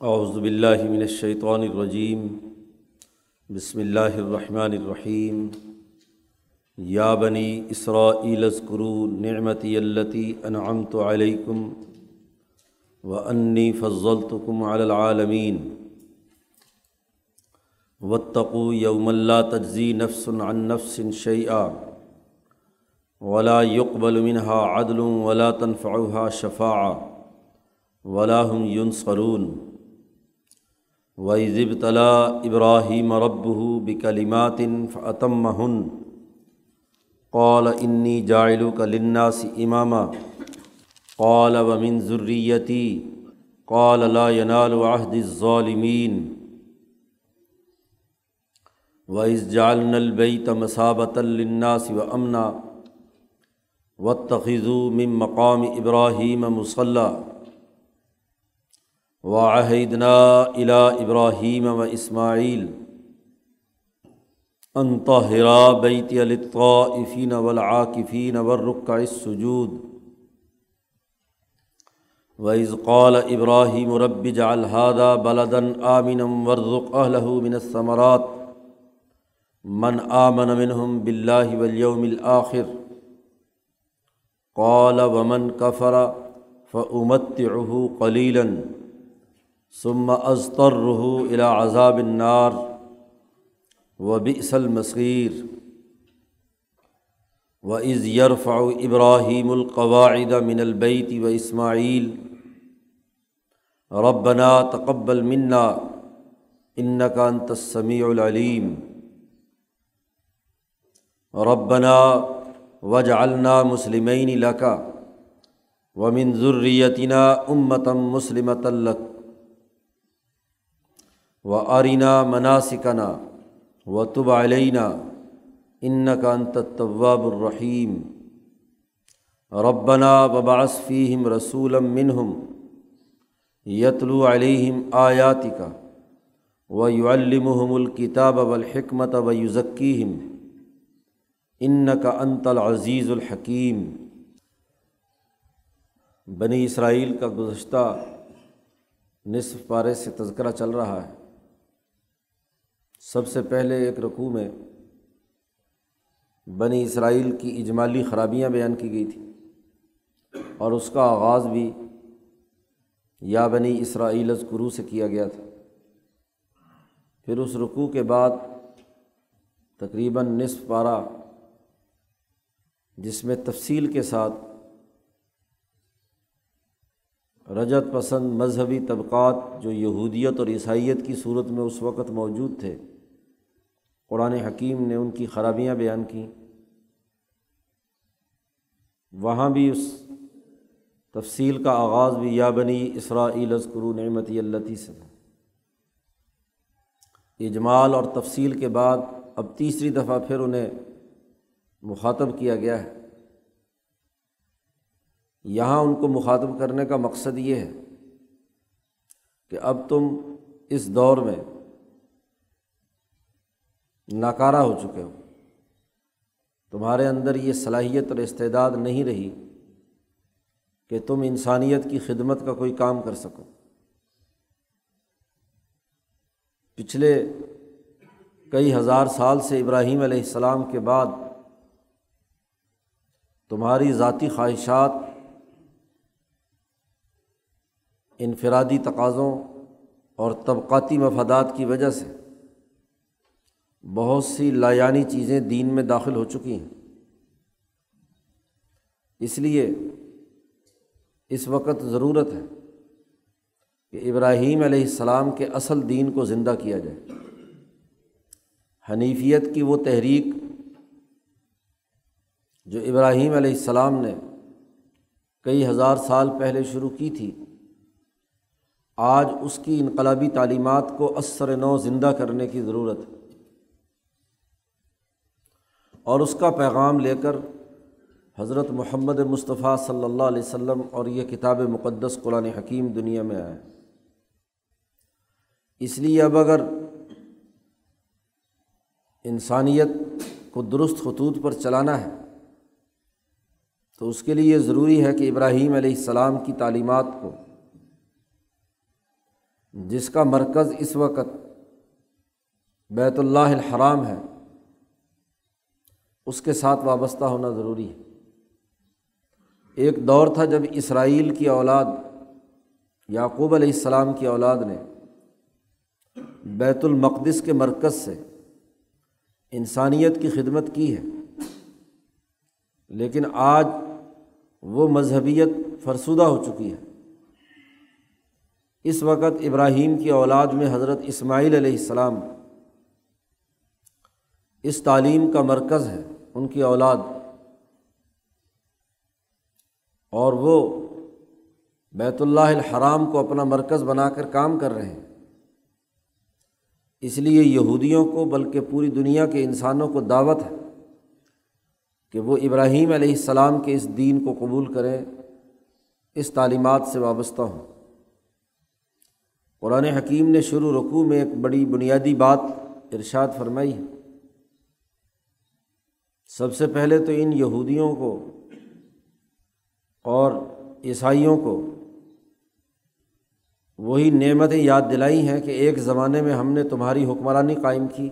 اعوذ باللہ من الشیطان الرجیم۔ بسم اللہ الرحمن الرحیم۔ یا بنی اسرائیل اذکروا نعمتی التی انعمت علیکم وانی فضلتکم علی العالمین۔ واتقوا یوم لا تجزی نفس عن نفس شیئا ولا يقبل منها عدل ولا تنفعها شفاعة ولا هم ينصرون وَإِذِ ابْتَلَى إِبْرَاهِيمَ رَبُّهُ بِكَلِمَاتٍ فَأَتَمَّهُنَّ قَالَ إِنِّي جَاعِلُكَ لِلنَّاسِ إِمَامًا قَالَ وَمِن ذُرِّيَّتِي قَالَ لَا يَنَالُ عَهْدِ الظَّالِمِينَ وَإِذْ جَعَلْنَا الْبَيْتَ مَثَابَةً لِلنَّاسِ وَأَمْنًا وَاتَّخِذُوا مِن مَّقَامِ إِبْرَاهِيمَ مُصَلًّى واحدنا الا ابراہیم و اسماعیل انطرا بیت الطافین ولاقفین ورقع السجود. وعز قال ابراہیم رب جالحدہ بلدن آمنم ورزق اہلہ من الثمرات. من آمن منہم بلّہ ولیوم الآخر. قال ومن کفر فمتعه قلیلاً ثم ازتر رحو الا عذاب النار و بئس المصیر و از یرفع ابراہیم القواعد من البیت و اسماعیل ربنا تقبل منا انك انت السمیع العلیم ربنا وجعلنا مسلمین لك، ومن ذریتنا امتا مسلمۃ لک و عرینا مناسکنا و طب علینہ ان کا انت طواب الرحیم ربنا وباس فیم رسول منہم یتلو علیہم آیات کا و یعلمحم الکتاب و الحکمت و یوزکیم ان کا انت العزیز الحکیم بنی اسرائیل کا گزشتہ نصف پارے سے تذکرہ چل رہا ہے۔ سب سے پہلے ایک رقوع میں بنی اسرائیل کی اجمالی خرابیاں بیان کی گئی تھیں اور اس کا آغاز بھی یا بنی اسرائیل قرو سے کیا گیا تھا۔ پھر اس رقوع کے بعد تقریباً نصف پارہ جس میں تفصیل کے ساتھ رجت پسند مذہبی طبقات جو یہودیت اور عیسائیت کی صورت میں اس وقت موجود تھے۔ قرآن حکیم نے ان کی خرابیاں بیان کیں۔ وہاں بھی اس تفصیل کا آغاز بھی یا بنی اسرائیل ازکرو نعمتی اللہ سے۔ اجمال اور تفصیل کے بعد اب تیسری دفعہ پھر انہیں مخاطب کیا گیا ہے۔ یہاں ان کو مخاطب کرنے کا مقصد یہ ہے کہ اب تم اس دور میں ناکارہ ہو چکے ہو۔ تمہارے اندر یہ صلاحیت اور استعداد نہیں رہی کہ تم انسانیت کی خدمت کا کوئی کام کر سکو۔ پچھلے کئی ہزار سال سے ابراہیم علیہ السلام کے بعد تمہاری ذاتی خواہشات انفرادی تقاضوں اور طبقاتی مفادات کی وجہ سے بہت سی لایانی چیزیں دین میں داخل ہو چکی ہیں۔ اس لیے اس وقت ضرورت ہے کہ ابراہیم علیہ السلام کے اصل دین کو زندہ کیا جائے۔ حنیفیت کی وہ تحریک جو ابراہیم علیہ السلام نے کئی ہزار سال پہلے شروع کی تھی آج اس کی انقلابی تعلیمات کو اثر نو زندہ کرنے کی ضرورت ہے۔ اور اس کا پیغام لے کر حضرت محمد مصطفیٰ صلی اللہ علیہ وسلم اور یہ کتاب مقدس قرآن حکیم دنیا میں آئے۔ اس لیے اب اگر انسانیت کو درست خطوط پر چلانا ہے، تو اس کے لیے یہ ضروری ہے کہ ابراہیم علیہ السلام کی تعلیمات کو جس کا مرکز اس وقت بیت اللہ الحرام ہے، اس کے ساتھ وابستہ ہونا ضروری ہے۔ ایک دور تھا جب اسرائیل کی اولاد، یعقوب علیہ السلام کی اولاد نے بیت المقدس کے مرکز سے انسانیت کی خدمت کی ہے۔ لیکن آج وہ مذہبیت فرسودہ ہو چکی ہے۔ اس وقت ابراہیم کی اولاد میں حضرت اسماعیل علیہ السلام اس تعلیم کا مرکز ہے، ان کی اولاد۔ اور وہ بیت اللہ الحرام کو اپنا مرکز بنا کر کام کر رہے ہیں۔ اس لیے یہودیوں کو، بلکہ پوری دنیا کے انسانوں کو دعوت ہے کہ وہ ابراہیم علیہ السلام کے اس دین کو قبول کریں۔ اس تعلیمات سے وابستہ ہوں۔ قرآن حکیم نے شروع رقوع میں ایک بڑی بنیادی بات ارشاد فرمائی ہے۔ سب سے پہلے تو ان یہودیوں کو اور عیسائیوں کو وہی نعمتیں یاد دلائی ہیں کہ ایک زمانے میں ہم نے تمہاری حکمرانی قائم کی،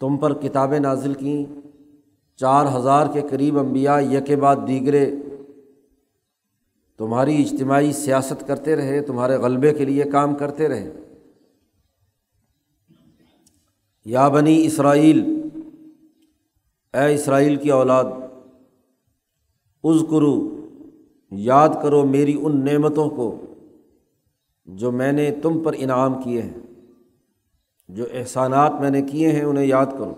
تم پر کتابیں نازل کیں، چار ہزار کے قریب انبیاء یک بعد دیگرے تمہاری اجتماعی سیاست کرتے رہے، تمہارے غلبے کے لیے کام کرتے رہے۔ یا بنی اسرائیل، اے اسرائیل کی اولاد عز کرو یاد کرو میری ان نعمتوں کو جو میں نے تم پر انعام کیے ہیں، جو احسانات میں نے کیے ہیں، انہیں یاد کرو۔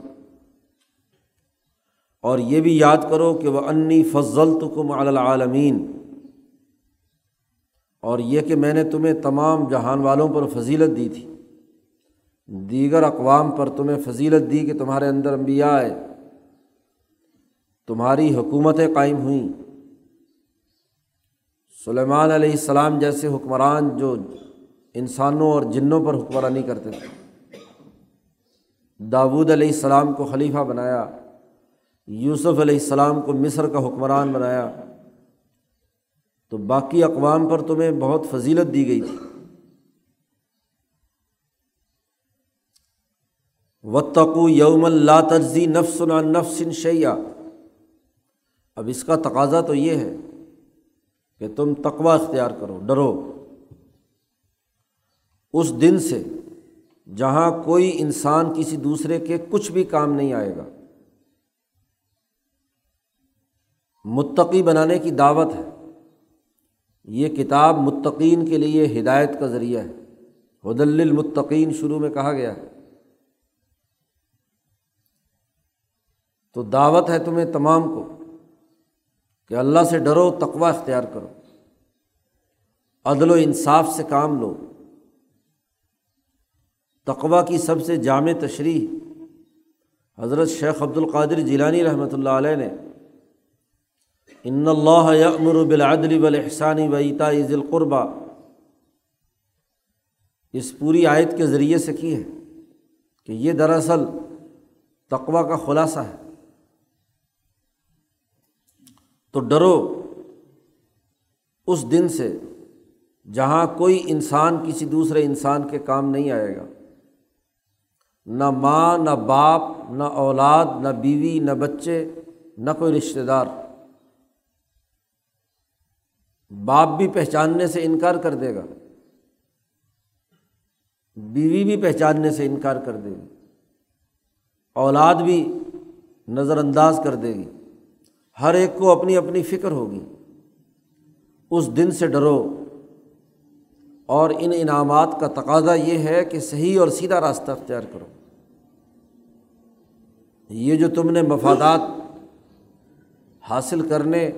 اور یہ بھی یاد کرو کہ وہ انی فضل تو کم العالمین اور یہ کہ میں نے تمہیں تمام جہان والوں پر فضیلت دی تھی۔ دیگر اقوام پر تمہیں فضیلت دی کہ تمہارے اندر انبیاء آئے۔ تمہاری حکومتیں قائم ہوئیں۔ سلیمان علیہ السلام جیسے حکمران جو انسانوں اور جنوں پر حکمرانی کرتے تھے۔ داود علیہ السلام کو خلیفہ بنایا۔ یوسف علیہ السلام کو مصر کا حکمران بنایا۔ تو باقی اقوام پر تمہیں بہت فضیلت دی گئی تھی۔ وطقو یوم اللہ تجزی نفس نفس شیا اب اس کا تقاضا تو یہ ہے کہ تم تقوا اختیار کرو، ڈرو۔ اس دن سے جہاں کوئی انسان کسی دوسرے کے کچھ بھی کام نہیں آئے گا، متقی بنانے کی دعوت ہے۔ یہ کتاب متقین کے لیے ہدایت کا ذریعہ ہے۔ حدل المتقین شروع میں کہا گیا ہے۔ تو دعوت ہے تمہیں تمام کو کہ اللہ سے ڈرو تقوا اختیار کرو۔ عدل و انصاف سے کام لو۔ تقوا کی سب سے جامع تشریح حضرت شیخ عبد القادر جیلانی رحمۃ اللہ علیہ نے ان اللہ یمر بالعدل والاحسانی و عطا عز القربہ اس پوری آیت کے ذریعے سے کی ہے کہ یہ دراصل تقوا کا خلاصہ ہے۔ تو ڈرو اس دن سے جہاں کوئی انسان کسی دوسرے انسان کے کام نہیں آئے گا۔ نہ ماں، نہ باپ، نہ اولاد، نہ بیوی، نہ بچے، نہ کوئی رشتہ دار۔ باپ بھی پہچاننے سے انکار کر دے گا۔ بیوی بھی پہچاننے سے انکار کر دے گی۔ اولاد بھی نظر انداز کر دے گی۔ ہر ایک کو اپنی اپنی فکر ہوگی۔ اس دن سے ڈرو۔ اور ان انعامات کا تقاضا یہ ہے کہ صحیح اور سیدھا راستہ اختیار کرو۔ یہ جو تم نے مفادات حاصل کرنے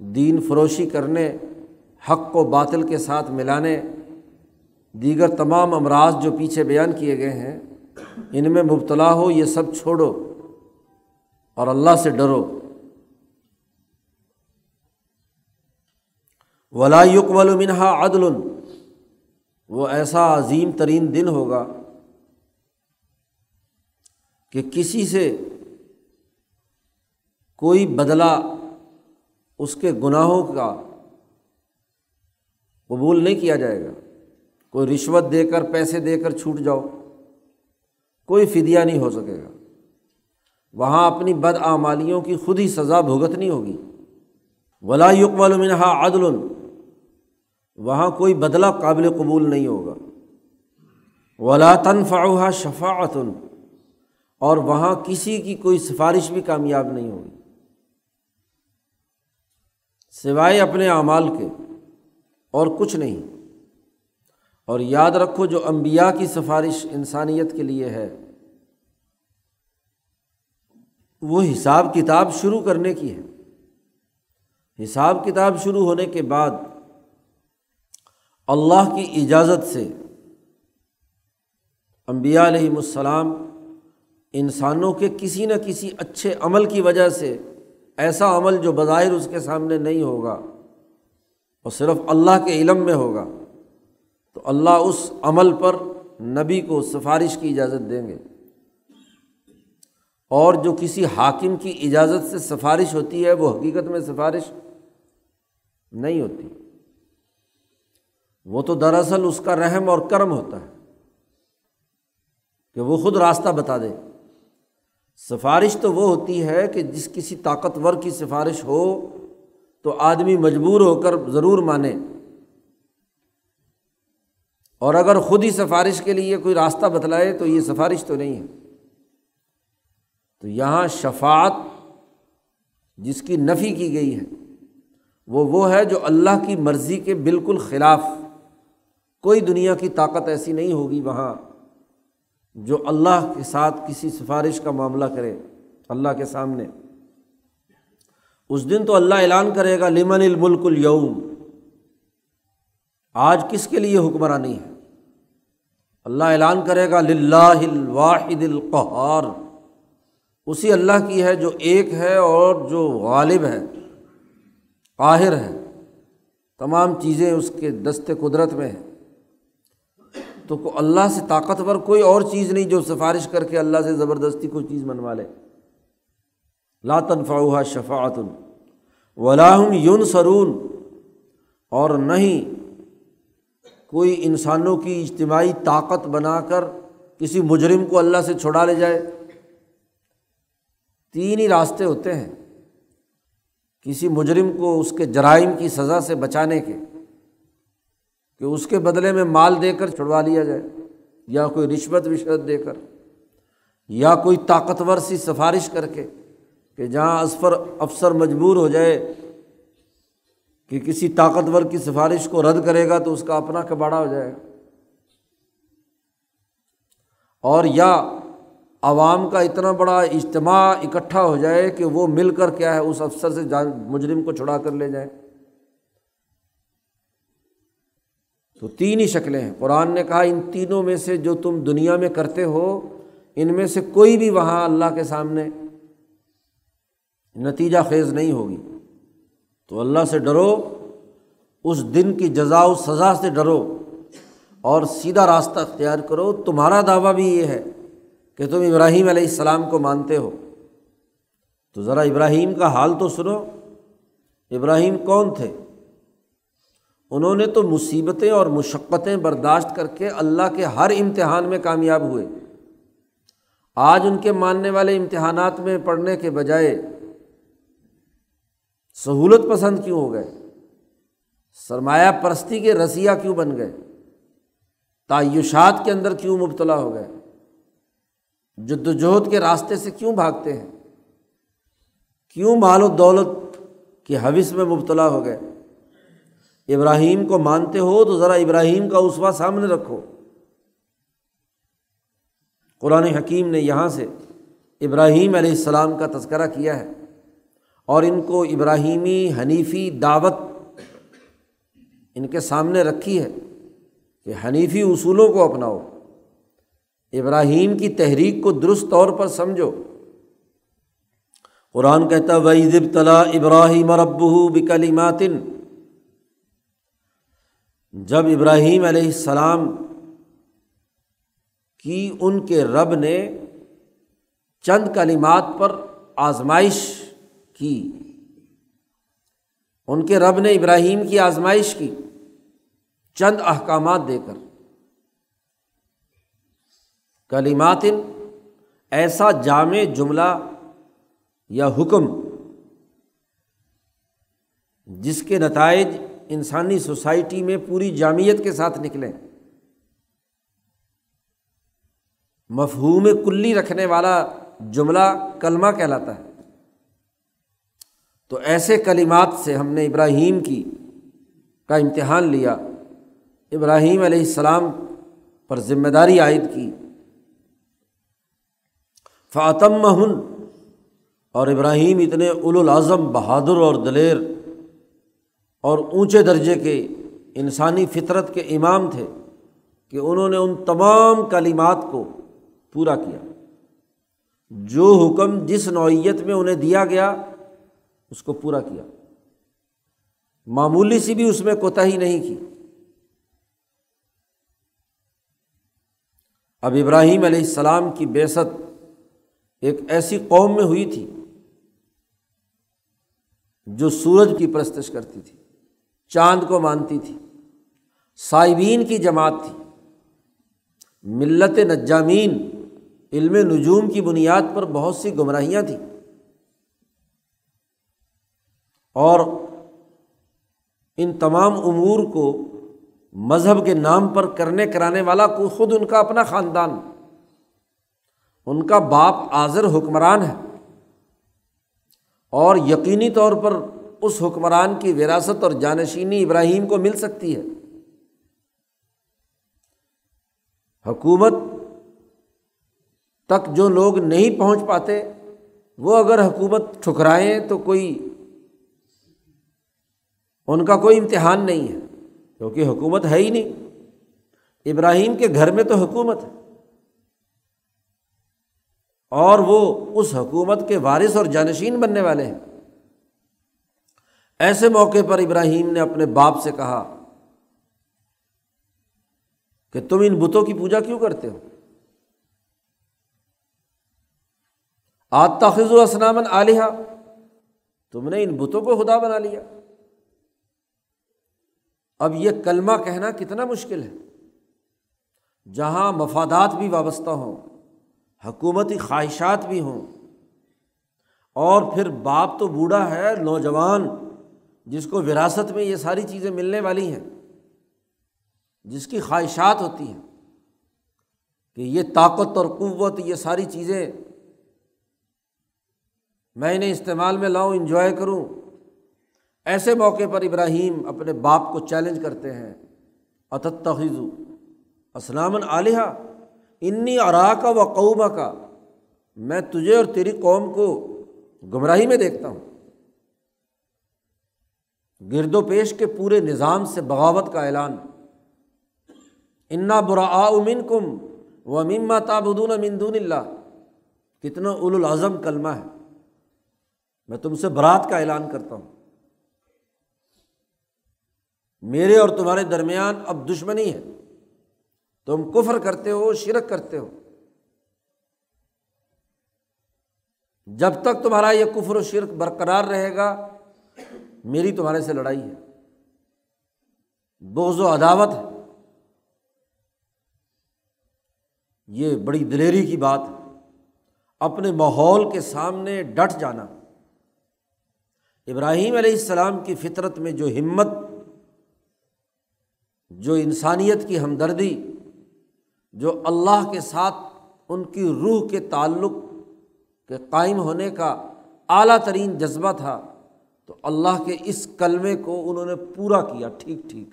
دین فروشی کرنے، حق و باطل کے ساتھ ملانے، دیگر تمام امراض جو پیچھے بیان کیے گئے ہیں، ان میں مبتلا ہو، یہ سب چھوڑو اور اللہ سے ڈرو۔ ولا یقبل منہا عدل۔ وہ ایسا عظیم ترین دن ہوگا کہ کسی سے کوئی بدلہ اس کے گناہوں کا قبول نہیں کیا جائے گا۔ کوئی رشوت دے کر، پیسے دے کر چھوٹ جاؤ، کوئی فدیہ نہیں ہو سکے گا۔ وہاں اپنی بد آمالیوں کی خود ہی سزا بھگتنی ہوگی۔ ولا یقبل منہا عدل۔ وہاں کوئی بدلہ قابل قبول نہیں ہوگا۔ ولا تنفعہ شفاعت اور وہاں کسی کی کوئی سفارش بھی کامیاب نہیں ہوگی۔ سوائے اپنے اعمال کے، اور کچھ نہیں۔ اور یاد رکھو جو امبیا کی سفارش انسانیت کے لیے ہے، وہ حساب کتاب شروع کرنے کی ہے۔ حساب کتاب شروع ہونے کے بعد اللہ کی اجازت سے امبیا علیہم السلام انسانوں کے کسی نہ کسی اچھے عمل کی وجہ سے ایسا عمل جو بظاہر اس کے سامنے نہیں ہوگا اور صرف اللہ کے علم میں ہوگا، تو اللہ اس عمل پر نبی کو سفارش کی اجازت دیں گے۔ اور جو کسی حاکم کی اجازت سے سفارش ہوتی ہے، وہ حقیقت میں سفارش نہیں ہوتی۔ وہ تو دراصل اس کا رحم اور کرم ہوتا ہے کہ وہ خود راستہ بتا دے۔ سفارش تو وہ ہوتی ہے کہ جس کسی طاقتور کی سفارش ہو تو آدمی مجبور ہو کر ضرور مانے۔ اور اگر خود ہی سفارش کے لیے کوئی راستہ بتلائے تو یہ سفارش تو نہیں ہے۔ تو یہاں شفات جس کی نفی کی گئی ہے، وہ وہ ہے جو اللہ کی مرضی کے بالکل خلاف، کوئی دنیا کی طاقت ایسی نہیں ہوگی وہاں۔ جو اللہ کے ساتھ کسی سفارش کا معاملہ کرے، اللہ کے سامنے، اس دن تو اللہ اعلان کرے گا، لمن الملک اليوم آج کس کے لیے حکمرانی ہے؟ اللہ اعلان کرے گا لاہ الواحد القہار۔ اسی اللہ کی ہے جو ایک ہے اور جو غالب ہے، قاہر ہے۔ تمام چیزیں اس کے دست قدرت میں ہیں۔ تو اللہ سے طاقتور کوئی اور چیز نہیں جو سفارش کر کے اللہ سے زبردستی کوئی چیز منوا لے۔ لاتن فاؤہ شفاعت ولاحم یون سرون اور نہیں کوئی انسانوں کی اجتماعی طاقت بنا کر کسی مجرم کو اللہ سے چھڑا لے جائے۔ تین ہی راستے ہوتے ہیں کسی مجرم کو اس کے جرائم کی سزا سے بچانے کے۔ کہ اس کے بدلے میں مال دے کر چھڑوا لیا جائے، یا کوئی رشوت وشوت دے کر، یا کوئی طاقتور سی سفارش کر کے کہ جہاں اسفر افسر مجبور ہو جائے کہ کسی طاقتور کی سفارش کو رد کرے گا تو اس کا اپنا کباڑا ہو جائے گا۔ اور یا عوام کا اتنا بڑا اجتماع اکٹھا ہو جائے کہ وہ مل کر کیا ہے، اس افسر سے مجرم کو چھڑا کر لے جائے۔ تو تین ہی شکلیں ہیں۔ قرآن نے کہا، ان تینوں میں سے جو تم دنیا میں کرتے ہو، ان میں سے کوئی بھی وہاں اللہ کے سامنے نتیجہ خیز نہیں ہوگی۔ تو اللہ سے ڈرو، اس دن کی جزا و سزا سے ڈرو اور سیدھا راستہ اختیار کرو۔ تمہارا دعویٰ بھی یہ ہے کہ تم ابراہیم علیہ السلام کو مانتے ہو۔ تو ذرا ابراہیم کا حال تو سنو۔ ابراہیم کون تھے؟ انہوں نے تو مصیبتیں اور مشقتیں برداشت کر کے اللہ کے ہر امتحان میں کامیاب ہوئے۔ آج ان کے ماننے والے امتحانات میں پڑھنے کے بجائے سہولت پسند کیوں ہو گئے؟ سرمایہ پرستی کے رسیہ کیوں بن گئے؟ تعیشات کے اندر کیوں مبتلا ہو گئے؟ جد وجہد کے راستے سے کیوں بھاگتے ہیں؟ کیوں مال و دولت کی حوث میں مبتلا ہو گئے؟ ابراہیم کو مانتے ہو تو ذرا ابراہیم کا اسوا سامنے رکھو۔ قرآن حکیم نے یہاں سے ابراہیم علیہ السلام کا تذکرہ کیا ہے اور ان کو ابراہیمی حنیفی دعوت ان کے سامنے رکھی ہے کہ حنیفی اصولوں کو اپناؤ۔ ابراہیم کی تحریک کو درست طور پر سمجھو۔ قرآن کہتا وحید تلا ابراہیم رب بکلیماتن جب ابراہیم علیہ السلام کی ان کے رب نے چند کلیمات پر آزمائش کی، ان کے رب نے ابراہیم کی آزمائش کی، چند احکامات دے کر۔ کلیماتن ایسا جامع جملہ یا حکم جس کے نتائج انسانی سوسائٹی میں پوری جامعت کے ساتھ نکلیں مفہوم کلی رکھنے والا جملہ کلمہ کہلاتا ہے۔ تو ایسے کلمات سے ہم نے ابراہیم کی کا امتحان لیا۔ ابراہیم علیہ السلام پر ذمہ داری عائد کی۔ فاطم ہن اور ابراہیم اتنے الاظم بہادر اور دلیر اور اونچے درجے کے انسانی فطرت کے امام تھے کہ انہوں نے ان تمام کلمات کو پورا کیا۔ جو حکم جس نوعیت میں انہیں دیا گیا، اس کو پورا کیا۔ معمولی سی بھی اس میں کوتاہی نہیں کی اب ابراہیم علیہ السلام کی بیست ایک ایسی قوم میں ہوئی تھی جو سورج کی پرستش کرتی تھی۔ چاند کو مانتی تھی، صائبین کی جماعت تھی۔ ملت نجامین، علم نجوم کی بنیاد پر بہت سی گمراہیاں تھیں۔ اور ان تمام امور کو مذہب کے نام پر کرنے کرانے والا کو خود ان کا اپنا خاندان، ان کا باپ آذر حکمران ہے۔ اور یقینی طور پر اس حکمران کی وراثت اور جانشینی ابراہیم کو مل سکتی ہے۔ حکومت تک جو لوگ نہیں پہنچ پاتے، وہ اگر حکومت ٹھکرائیں تو کوئی ان کا کوئی امتحان نہیں ہے، کیونکہ حکومت ہے ہی نہیں۔ ابراہیم کے گھر میں تو حکومت ہے۔ اور وہ اس حکومت کے وارث اور جانشین بننے والے ہیں۔ ایسے موقع پر ابراہیم نے اپنے باپ سے کہا کہ تم ان بتوں کی پوجا کیوں کرتے ہو؟ آتخذ و اسنامن علیہ تم نے ان بتوں کو خدا بنا لیا۔ اب یہ کلمہ کہنا کتنا مشکل ہے۔ جہاں مفادات بھی وابستہ ہوں، حکومتی خواہشات بھی ہوں، اور پھر باپ تو بوڑھا ہے، نوجوان جس کو وراثت میں یہ ساری چیزیں ملنے والی ہیں، جس کی خواہشات ہوتی ہیں، کہ یہ طاقت اور قوت، یہ ساری چیزیں میں انہیں استعمال میں لاؤں، انجوائے کروں۔ ایسے موقع پر ابراہیم اپنے باپ کو چیلنج کرتے ہیں۔ اتخذو اسلام علیہ انی ارا کا و قوبہ کا میں تجھے اور تیری قوم کو گمراہی میں دیکھتا ہوں۔ گرد و پیش کے پورے نظام سے بغاوت کا اعلان۔ انا برا امن کم و امیما تابدون امندون اللہ کتنا اول کلمہ ہے۔ میں تم سے برات کا اعلان کرتا ہوں۔ میرے اور تمہارے درمیان اب دشمنی ہے۔ تم کفر کرتے ہو، شرک کرتے ہو۔ جب تک تمہارا یہ کفر و شرک برقرار رہے گا میری تمہارے سے لڑائی ہے۔ بوز و عداوت ہے۔ یہ بڑی دلیری کی بات ہے۔ اپنے ماحول کے سامنے ڈٹ جانا۔ ابراہیم علیہ السلام کی فطرت میں جو ہمت، جو انسانیت کی ہمدردی، جو اللہ کے ساتھ ان کی روح کے تعلق کے قائم ہونے کا اعلیٰ ترین جذبہ تھا۔ تو اللہ کے اس کلمے کو انہوں نے پورا کیا، ٹھیک ٹھیک۔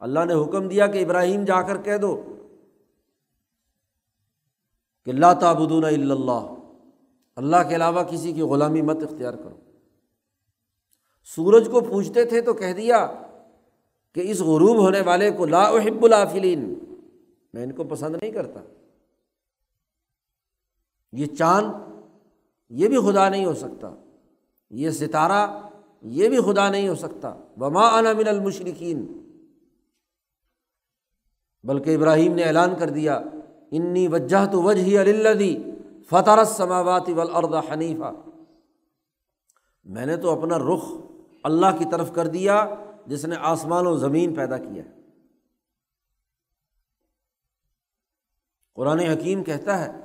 اللہ نے حکم دیا کہ ابراہیم جا کر کہہ دو کہ اللہ تعبدون اللہ۔ اللہ کے علاوہ کسی کی غلامی مت اختیار کرو۔ سورج کو پوچھتے تھے تو کہہ دیا کہ اس غروب ہونے والے کو لا احب الافلین، میں ان کو پسند نہیں کرتا۔ یہ چاند، یہ بھی خدا نہیں ہو سکتا۔ یہ ستارہ یہ بھی خدا نہیں ہو سکتا۔ وما انا من المشرقین بلکہ ابراہیم نے اعلان کر دیا انی وجہ تو وجہ الدی فتح سماوات ولاد حنیفہ میں نے تو اپنا رخ اللہ کی طرف کر دیا، جس نے آسمان و زمین پیدا کیا۔ قرآن حکیم کہتا ہے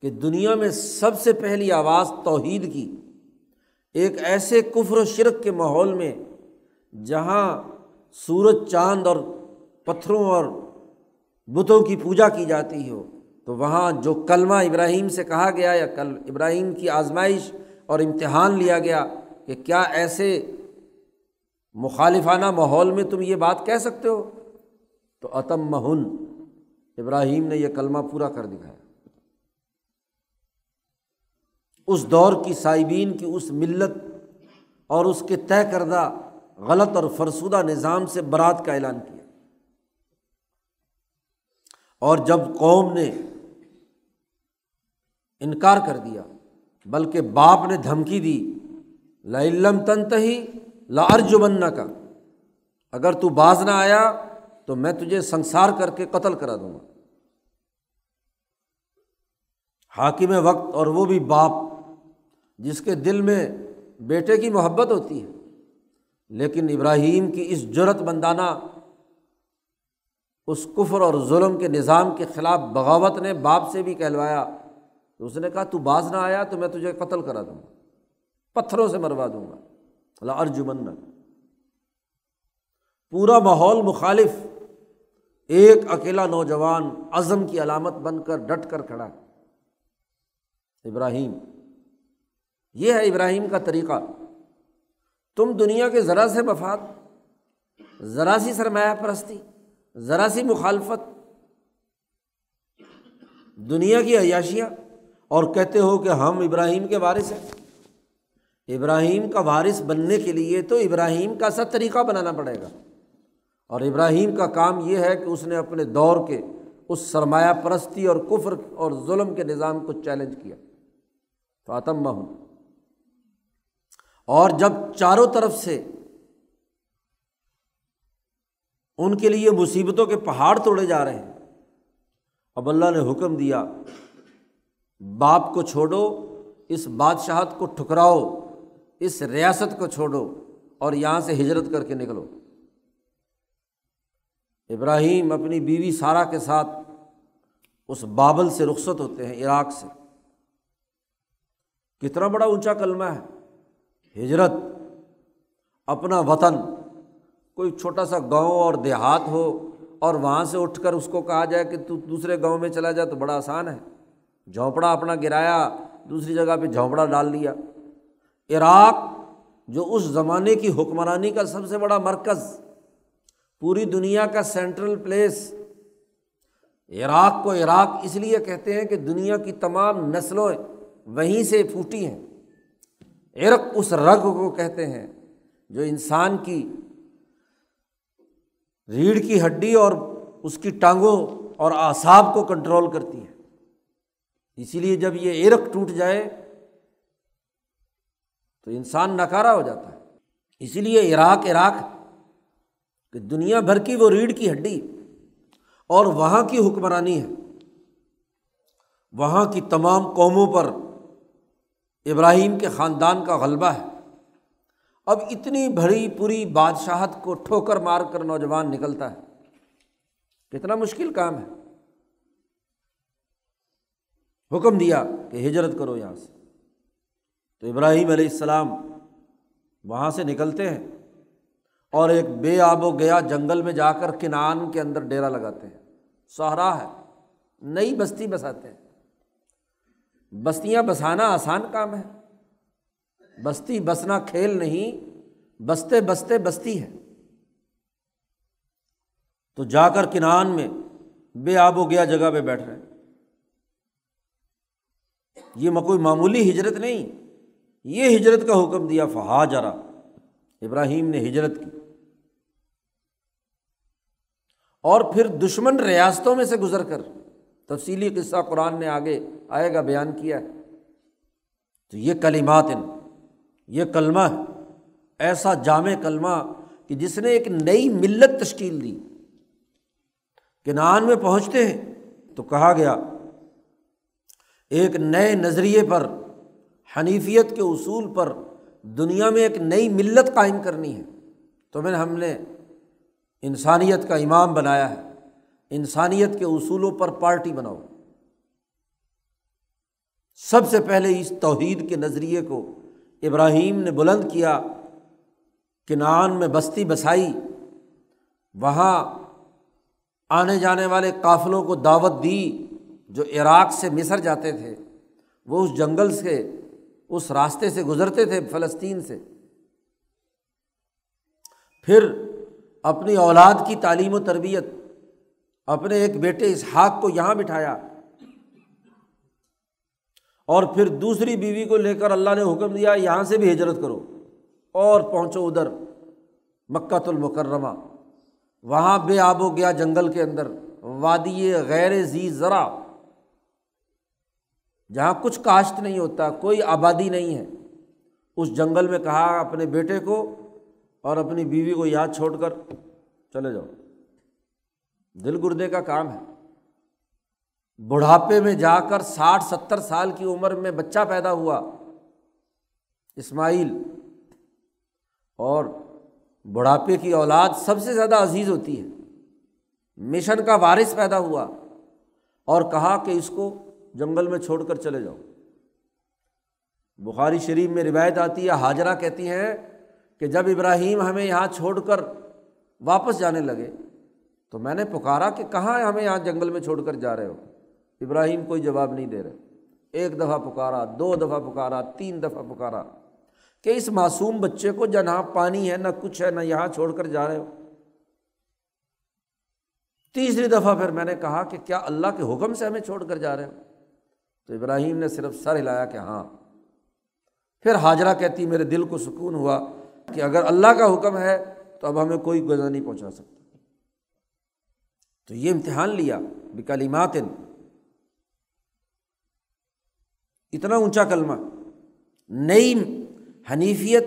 کہ دنیا میں سب سے پہلی آواز توحید کی۔ ایک ایسے کفر و شرک کے ماحول میں جہاں سورج، چاند اور پتھروں اور بتوں کی پوجا کی جاتی ہو، تو وہاں جو کلمہ ابراہیم سے کہا گیا یا کل ابراہیم کی آزمائش اور امتحان لیا گیا کہ کیا ایسے مخالفانہ ماحول میں تم یہ بات کہہ سکتے ہو؟ تو عتم مہن ابراہیم نے یہ کلمہ پورا کر دکھایا۔ اس دور کی صائبین کی اس ملت اور اس کے طے کردہ غلط اور فرسودہ نظام سے برات کا اعلان کیا۔ اور جب قوم نے انکار کر دیا، بلکہ باپ نے دھمکی دی لم تنت ہی لارج بننا کا اگر تو باز نہ آیا تو میں تجھے سنسار کر کے قتل کرا دوں گا۔ حاکم وقت اور وہ بھی باپ جس کے دل میں بیٹے کی محبت ہوتی ہے، لیکن ابراہیم کی اس جرت بندانہ اس کفر اور ظلم کے نظام کے خلاف بغاوت نے باپ سے بھی کہلوایا، تو اس نے کہا، تو باز نہ آیا تو میں تجھے قتل کرا دوں گا، پتھروں سے مروا دوں گا۔ اللہ ارجمن پورا ماحول مخالف، ایک اکیلا نوجوان عزم کی علامت بن کر ڈٹ کر کھڑا۔ ابراہیم۔ یہ ہے ابراہیم کا طریقہ۔ تم دنیا کے ذرا سے مفاد، ذرا سی سرمایہ پرستی، ذرا سی مخالفت، دنیا کی عیاشیاں، اور کہتے ہو کہ ہم ابراہیم کے وارث ہیں۔ ابراہیم کا وارث بننے کے لیے تو ابراہیم کا سا طریقہ بنانا پڑے گا۔ اور ابراہیم کا کام یہ ہے کہ اس نے اپنے دور کے اس سرمایہ پرستی اور کفر اور ظلم کے نظام کو چیلنج کیا۔ فاطمہ ہوں اور جب چاروں طرف سے ان کے لیے مصیبتوں کے پہاڑ توڑے جا رہے ہیں، اب اللہ نے حکم دیا، باپ کو چھوڑو، اس بادشاہت کو ٹھکراؤ، اس ریاست کو چھوڑو اور یہاں سے ہجرت کر کے نکلو۔ ابراہیم اپنی بیوی سارا کے ساتھ اس بابل سے رخصت ہوتے ہیں، عراق سے۔ کتنا بڑا اونچا کلمہ ہے۔ ہجرت، اپنا وطن، کوئی چھوٹا سا گاؤں اور دیہات ہو اور وہاں سے اٹھ کر اس کو کہا جائے کہ تو دوسرے گاؤں میں چلا جائے تو بڑا آسان ہے۔ جھونپڑا اپنا گرایا، دوسری جگہ پہ جھونپڑا ڈال لیا۔ عراق، جو اس زمانے کی حکمرانی کا سب سے بڑا مرکز، پوری دنیا کا سینٹرل پلیس۔ عراق کو عراق اس لیے کہتے ہیں کہ دنیا کی تمام نسلوں وہیں سے پھوٹی ہیں۔ عرق اس رگ کو کہتے ہیں جو انسان کی ریڑھ کی ہڈی اور اس کی ٹانگوں اور اعصاب کو کنٹرول کرتی ہے۔ اسی لیے جب یہ عرق ٹوٹ جائے تو انسان نکارا ہو جاتا ہے۔ اسی لیے عراق عراق کہ دنیا بھر کی وہ ریڑھ کی ہڈی اور وہاں کی حکمرانی ہے۔ وہاں کی تمام قوموں پر ابراہیم کے خاندان کا غلبہ ہے۔ اب اتنی بڑی پوری بادشاہت کو ٹھوکر مار کر نوجوان نکلتا ہے۔ کتنا مشکل کام ہے۔ حکم دیا کہ ہجرت کرو یہاں سے۔ تو ابراہیم علیہ السلام وہاں سے نکلتے ہیں اور ایک بے آب و گیا جنگل میں جا کر کنان کے اندر ڈیرا لگاتے ہیں۔ سہرا ہے، نئی بستی بساتے ہیں۔ بستیاں بسانا آسان کام ہے۔ بستی بسنا کھیل نہیں، بستے بستے بستی ہے۔ تو جا کر کنان میں بے آب و گیا جگہ پہ بیٹھ رہے۔ ہیں یہ کوئی معمولی ہجرت نہیں۔ یہ ہجرت کا حکم دیا فہا جرا ابراہیم نے ہجرت کی۔ اور پھر دشمن ریاستوں میں سے گزر کر تفصیلی قصہ قرآن نے آگے آئے گا، بیان کیا ہے۔ تو یہ کلیمات یہ کلمہ ہے ایسا جامع کلمہ کہ جس نے ایک نئی ملت تشکیل دی۔ کہ نان میں پہنچتے ہیں تو کہا گیا، ایک نئے نظریے پر، حنیفیت کے اصول پر دنیا میں ایک نئی ملت قائم کرنی ہے۔ تو میں ہم نے انسانیت کا امام بنایا ہے۔ انسانیت کے اصولوں پر پارٹی بناؤ۔ سب سے پہلے اس توحید کے نظریے کو ابراہیم نے بلند کیا کہ نان میں بستی بسائی۔ وہاں آنے جانے والے قافلوں کو دعوت دی جو عراق سے مصر جاتے تھے۔ وہ اس جنگل سے، اس راستے سے گزرتے تھے، فلسطین سے۔ پھر اپنی اولاد کی تعلیم و تربیت اپنے ایک بیٹے اسحاق کو یہاں بٹھایا اور پھر دوسری بیوی کو لے کر اللہ نے حکم دیا یہاں سے بھی ہجرت کرو اور پہنچو ادھر مکہ المکرمہ۔ وہاں بے آب و گیا جنگل کے اندر، وادی غیر ذی ذرا، جہاں کچھ کاشت نہیں ہوتا، کوئی آبادی نہیں ہے۔ اس جنگل میں کہا اپنے بیٹے کو اور اپنی بیوی کو یاد چھوڑ کر چلے جاؤ۔ دل گردے کا کام ہے۔ بڑھاپے میں جا کر ساٹھ ستر سال کی عمر میں بچہ پیدا ہوا۔ اسماعیل۔ اور بڑھاپے کی اولاد سب سے زیادہ عزیز ہوتی ہے۔ مشن کا وارث پیدا ہوا۔ اور کہا کہ اس کو جنگل میں چھوڑ کر چلے جاؤ۔ بخاری شریف میں روایت آتی ہے، حاجرہ کہتی ہیں کہ جب ابراہیم ہمیں یہاں چھوڑ کر واپس جانے لگے تو میں نے پکارا کہ کہاں ہمیں یہاں جنگل میں چھوڑ کر جا رہے ہو؟ ابراہیم کوئی جواب نہیں دے رہے۔ ایک دفعہ پکارا، دو دفعہ پکارا، تین دفعہ پکارا کہ اس معصوم بچے کو جہاں پانی ہے، نہ کچھ ہے، نہ یہاں چھوڑ کر جا رہے ہو۔ تیسری دفعہ پھر میں نے کہا کہ کیا اللہ کے حکم سے ہمیں چھوڑ کر جا رہے ہو؟ تو ابراہیم نے صرف سر ہلایا کہ ہاں۔ پھر حاجرہ کہتی، میرے دل کو سکون ہوا کہ اگر اللہ کا حکم ہے تو اب ہمیں کوئی گزر نہیں پہنچا سکتا۔ تو یہ امتحان لیا بکلیمات اتنا اونچا کلمہ۔ نئی حنیفیت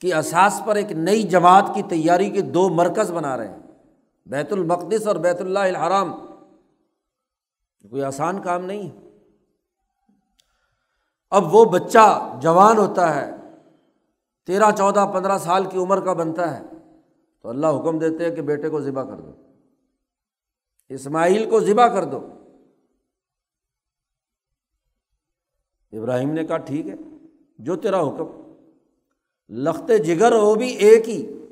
کی اساس پر ایک نئی جماعت کی تیاری کے دو مرکز بنا رہے ہیں۔ بیت المقدس اور بیت اللہ الحرام۔ کوئی آسان کام نہیں۔ ہے اب وہ بچہ جوان ہوتا ہے، تیرہ، چودہ، پندرہ سال کی عمر کا بنتا ہے۔ تو اللہ حکم دیتے ہیں کہ بیٹے کو ذبح کر دو۔ اسماعیل کو ذبح کر دو۔ ابراہیم نے کہا ٹھیک ہے، جو تیرا حکم۔ لخت جگر وہ بھی ایک ہی۔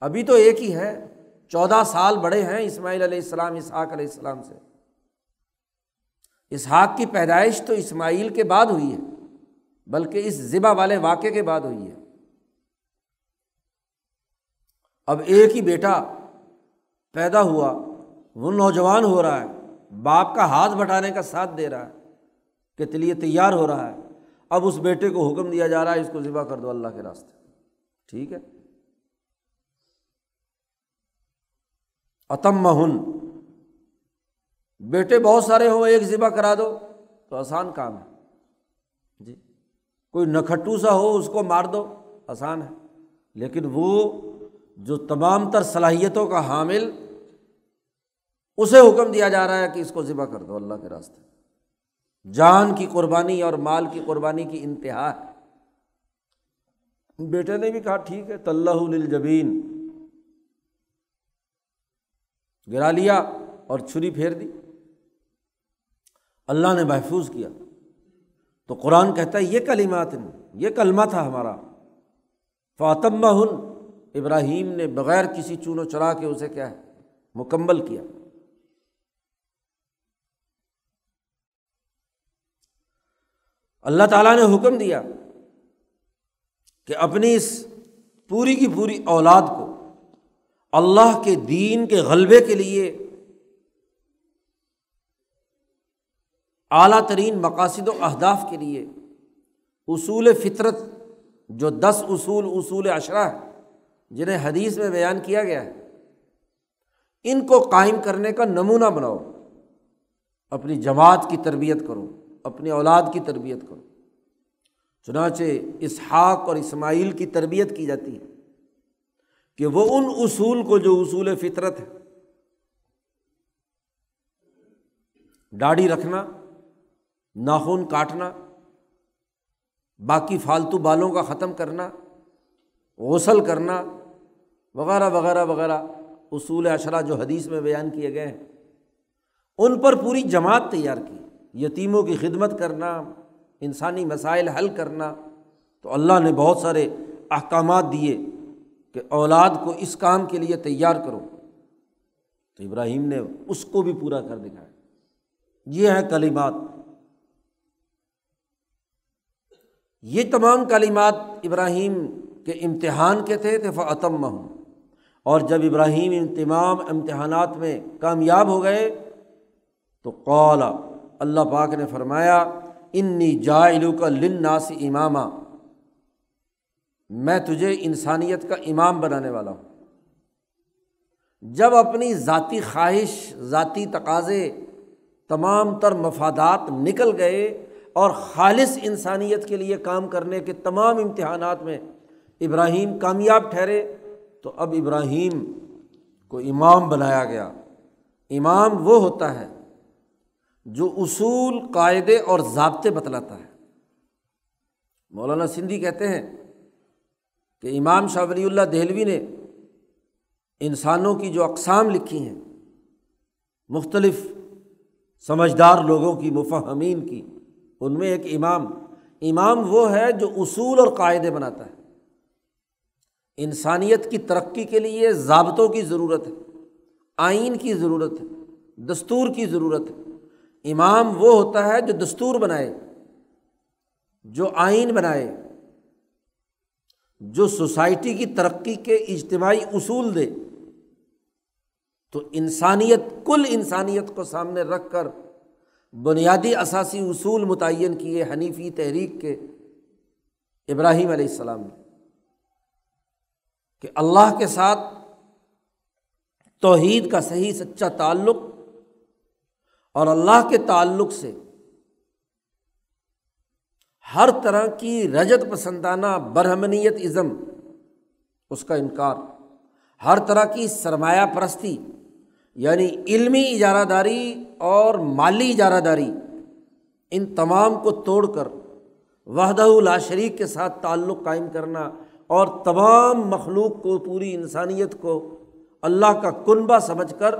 ابھی تو ایک ہی ہے۔ چودہ سال بڑے ہیں اسماعیل علیہ السلام، اسحاق علیہ السلام سے۔ اسحاق کی پیدائش تو اسماعیل کے بعد ہوئی ہے، بلکہ اس ذبح والے واقعے کے بعد ہوئی ہے۔ اب ایک ہی بیٹا پیدا ہوا، وہ نوجوان ہو رہا ہے، باپ کا ہاتھ بٹانے کا ساتھ دے رہا ہے کہ لیے تیار ہو رہا ہے۔ اب اس بیٹے کو حکم دیا جا رہا ہے، اس کو ذبح کر دو اللہ کے راستے۔ ٹھیک ہے؟ اتم مہن بیٹے بہت سارے ہوں ایک ذبح کرا دو، تو آسان کام ہے۔ جی کوئی نکھٹو سا ہو، اس کو مار دو، آسان ہے۔ لیکن وہ جو تمام تر صلاحیتوں کا حامل، اسے حکم دیا جا رہا ہے کہ اس کو ذبح کر دو، اللہ کے راستے۔ جان کی قربانی اور مال کی قربانی کی انتہا ہے۔ بیٹے نے بھی کہا، ٹھیک ہے طلّہ الجبین گرا لیا اور چھری پھیر دی۔ اللہ نے محفوظ کیا۔ تو قرآن کہتا ہے، یہ کلیمات یہ کلمہ تھا ہمارا۔ فاطمہ ہن ابراہیم نے بغیر کسی چون و چرا کے اسے کیا ہے؟ مکمل کیا۔ اللہ تعالیٰ نے حکم دیا کہ اپنی اس پوری کی پوری اولاد کو اللہ کے دین کے غلبے کے لیے اعلیٰ ترین مقاصد و اہداف کے لیے اصول فطرت، جو دس اصول اصول اشرا ہے جنہیں حدیث میں بیان کیا گیا ہے، ان کو قائم کرنے کا نمونہ بناؤ، اپنی جماعت کی تربیت کرو، اپنی اولاد کی تربیت کرو۔ چنانچہ اسحاق اور اسماعیل کی تربیت کی جاتی ہے کہ وہ ان اصول کو جو اصول فطرت ہے، داڑھی رکھنا، ناخن کاٹنا، باقی فالتو بالوں کا ختم کرنا، غسل کرنا وغیرہ وغیرہ وغیرہ۔ اصول اشرا جو حدیث میں بیان کیے گئے ہیں۔ ان پر پوری جماعت تیار کی۔ یتیموں کی خدمت کرنا، انسانی مسائل حل کرنا۔ تو اللہ نے بہت سارے احکامات دیے کہ اولاد کو اس کام کے لیے تیار کرو۔ تو ابراہیم نے اس کو بھی پورا کر دکھایا۔ یہ ہے کلیمات یہ تمام کلیمات ابراہیم کے امتحان کے تھے فتم ہوں اور جب ابراہیم ان تمام امتحانات میں کامیاب ہو گئے تو قولا اللہ پاک نے فرمایا، انی جائلو کا لناس امامہ میں تجھے انسانیت کا امام بنانے والا ہوں۔ جب اپنی ذاتی خواہش، ذاتی تقاضے تمام تر مفادات نکل گئے اور خالص انسانیت کے لیے کام کرنے کے تمام امتحانات میں ابراہیم کامیاب ٹھہرے تو اب ابراہیم کو امام بنایا گیا۔ امام وہ ہوتا ہے جو اصول، قاعدے اور ضابطے بتلاتا ہے۔ مولانا سندھی کہتے ہیں کہ امام شاہ ولی اللہ دہلوی نے انسانوں کی جو اقسام لکھی ہیں، مختلف سمجھدار لوگوں کی، مفہمین کی، ان میں ایک امام۔ امام وہ ہے جو اصول اور قاعدے بناتا ہے۔ انسانیت کی ترقی کے لیے ضابطوں کی ضرورت ہے، آئین کی ضرورت ہے، دستور کی ضرورت ہے۔ امام وہ ہوتا ہے جو دستور بنائے، جو آئین بنائے، جو سوسائٹی کی ترقی کے اجتماعی اصول دے۔ تو انسانیت، کل انسانیت کو سامنے رکھ کر بنیادی اثاثی اصول متعین کیے، حنیفی تحریک کے۔ ابراہیم علیہ السلام نے۔ کہ اللہ کے ساتھ توحید کا صحیح سچا تعلق اور اللہ کے تعلق سے ہر طرح کی رجت پسندانہ برہمنیت ازم اس کا انکار، ہر طرح کی سرمایہ پرستی یعنی علمی اجارہ داری اور مالی اجارہ داری ان تمام کو توڑ کر وحدہ لا شریک کے ساتھ تعلق قائم کرنا اور تمام مخلوق کو، پوری انسانیت کو اللہ کا کنبہ سمجھ کر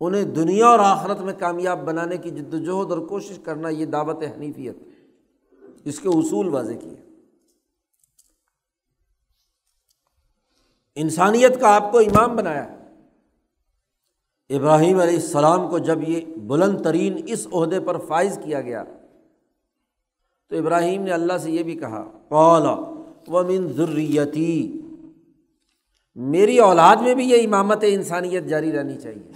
انہیں دنیا اور آخرت میں کامیاب بنانے کی جد وجہد اور کوشش کرنا یہ دعوت حنیفیت اس کے اصول واضح کیے۔ انسانیت کا آپ کو امام بنایا۔ ابراہیم علیہ السلام کو جب یہ بلند ترین اس عہدے پر فائز کیا گیا تو ابراہیم نے اللہ سے یہ بھی کہا قولا و من میری اولاد میں بھی یہ امامت انسانیت جاری رہنی چاہیے۔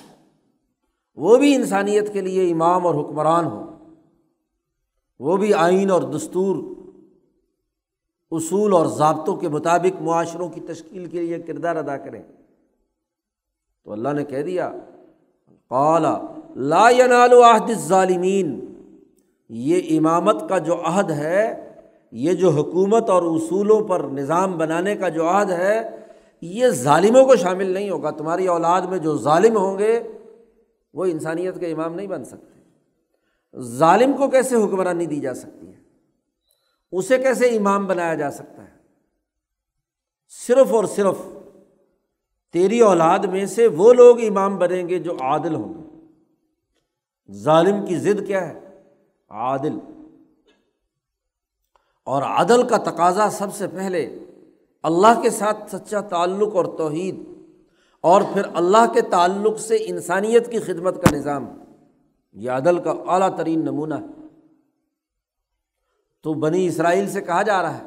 وہ بھی انسانیت کے لیے امام اور حکمران ہو وہ بھی آئین اور دستور، اصول اور ضابطوں کے مطابق معاشروں کی تشکیل کے لیے کردار ادا کریں۔ تو اللہ نے کہہ دیا قالا لا ینال عہد ظالمین یہ امامت کا جو عہد ہے یہ جو حکومت اور اصولوں پر نظام بنانے کا جو عہد ہے، یہ ظالموں کو شامل نہیں ہوگا۔ تمہاری اولاد میں جو ظالم ہوں گے، وہ انسانیت کے امام نہیں بن سکتے۔ ظالم کو کیسے حکمرانی دی جا سکتی ہے؟ اسے کیسے امام بنایا جا سکتا ہے؟ صرف اور صرف تیری اولاد میں سے وہ لوگ امام بنیں گے جو عادل ہوں گے۔ ظالم کی ضد کیا ہے؟ عادل۔ اور عدل کا تقاضا سب سے پہلے اللہ کے ساتھ سچا تعلق اور توحید اور پھر اللہ کے تعلق سے انسانیت کی خدمت کا نظام. یہ عدل کا اعلیٰ ترین نمونہ ہے. تو بنی اسرائیل سے کہا جا رہا ہے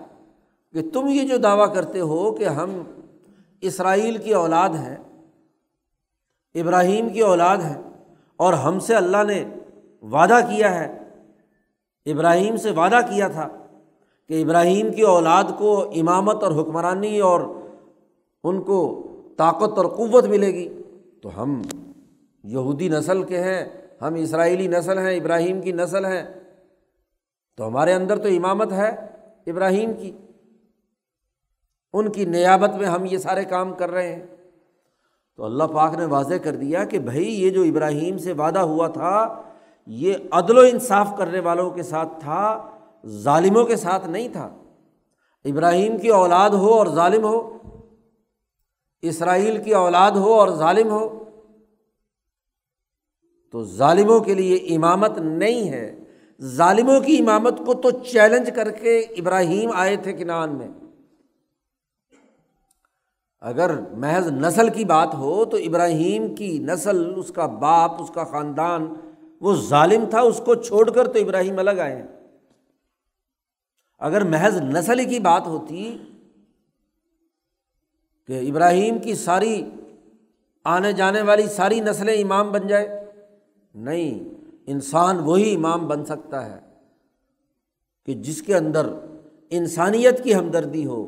کہ تم یہ جو دعویٰ کرتے ہو کہ ہم اسرائیل کی اولاد ہیں، ابراہیم کی اولاد ہیں، اور ہم سے اللہ نے وعدہ کیا ہے، ابراہیم سے وعدہ کیا تھا کہ ابراہیم کی اولاد کو امامت اور حکمرانی اور ان کو طاقت اور قوت ملے گی۔ تو ہم یہودی نسل کے ہیں، ہم اسرائیلی نسل ہیں، ابراہیم کی نسل ہیں۔ تو ہمارے اندر تو امامت ہے ابراہیم کی۔ ان کی نیابت میں ہم یہ سارے کام کر رہے ہیں۔ تو اللہ پاک نے واضح کر دیا کہ بھائی، یہ جو ابراہیم سے وعدہ ہوا تھا، یہ عدل و انصاف کرنے والوں کے ساتھ تھا۔ ظالموں کے ساتھ نہیں تھا۔ ابراہیم کی اولاد ہو اور ظالم ہو، اسرائیل کی اولاد ہو اور ظالم ہو، تو ظالموں کے لیے امامت نہیں ہے۔ ظالموں کی امامت کو تو چیلنج کر کے ابراہیم آئے تھے کنان میں۔ اگر محض نسل کی بات ہو تو ابراہیم کی نسل، اس کا باپ، اس کا خاندان، وہ ظالم تھا، اس کو چھوڑ کر تو ابراہیم الگ آئے ہیں۔ اگر محض نسل کی بات ہوتی کہ ابراہیم کی ساری آنے جانے والی ساری نسلیں امام بن جائے نہیں، انسان وہی امام بن سکتا ہے کہ جس کے اندر انسانیت کی ہمدردی ہو،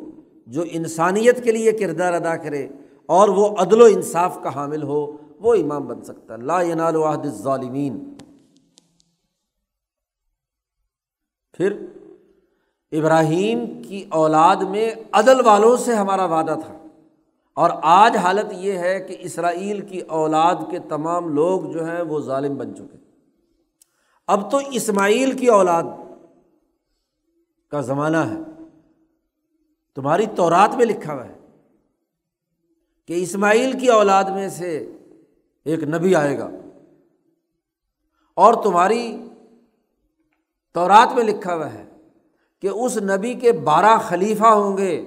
جو انسانیت کے لیے کردار ادا کرے اور وہ عدل و انصاف کا حامل ہو، وہ امام بن سکتا ہے۔ لا ینال واحد ظالمین پھر ابراہیم کی اولاد میں عدل والوں سے ہمارا وعدہ تھا۔ اور آج حالت یہ ہے کہ اسرائیل کی اولاد کے تمام لوگ جو ہیں وہ ظالم بن چکے۔ اب تو اسماعیل کی اولاد کا زمانہ ہے۔ تمہاری تورات میں لکھا ہوا ہے کہ اسماعیل کی اولاد میں سے ایک نبی آئے گا۔ اور تمہاری تورات میں لکھا ہوا ہے کہ اس نبی کے بارہ خلیفہ ہوں گے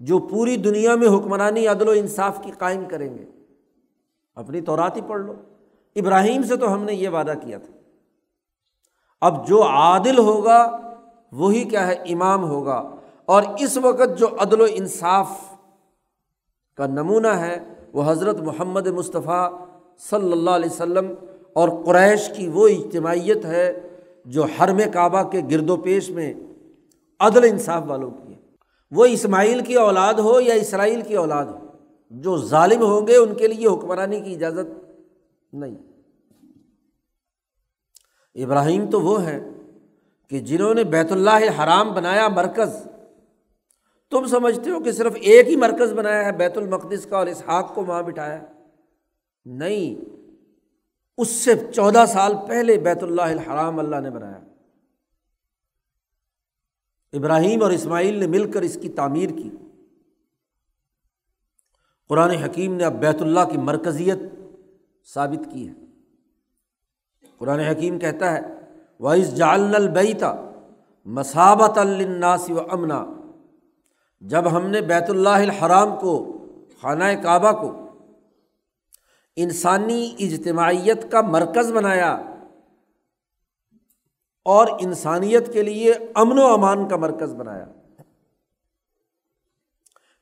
جو پوری دنیا میں حکمرانی عدل و انصاف کی قائم کریں گے۔ اپنی تورات ہی پڑھ لو۔ ابراہیم سے تو ہم نے یہ وعدہ کیا تھا۔ اب جو عادل ہوگا، وہی کیا ہے؟ امام ہوگا۔ اور اس وقت جو عدل و انصاف کا نمونہ ہے، وہ حضرت محمد مصطفیٰ صلی اللہ علیہ وسلم اور قریش کی وہ اجتماعیت ہے جو حرم کعبہ کے گرد و پیش میں عدل انصاف والوں کی ہے۔ وہ اسماعیل کی اولاد ہو یا اسرائیل کی اولاد ہو، جو ظالم ہوں گے ان کے لیے حکمرانی کی اجازت نہیں۔ ابراہیم تو وہ ہے کہ جنہوں نے بیت اللہ حرام بنایا مرکز۔ تم سمجھتے ہو کہ صرف ایک ہی مرکز بنایا ہے، بیت المقدس کا اور اسحاق کو وہاں بٹھایا۔ نہیں، اس سے چودہ سال پہلے بیت اللہ الحرام اللہ نے بنایا۔ ابراہیم اور اسماعیل نے مل کر اس کی تعمیر کی۔ قرآن حکیم نے اب بیت اللہ کی مرکزیت ثابت کی ہے۔ قرآن حکیم کہتا ہے وائس جال البیتا مسابت الناسی و امنا جب ہم نے بیت اللہ الحرام کو، خانہ کعبہ کو انسانی اجتماعیت کا مرکز بنایا اور انسانیت کے لیے امن و امان کا مرکز بنایا۔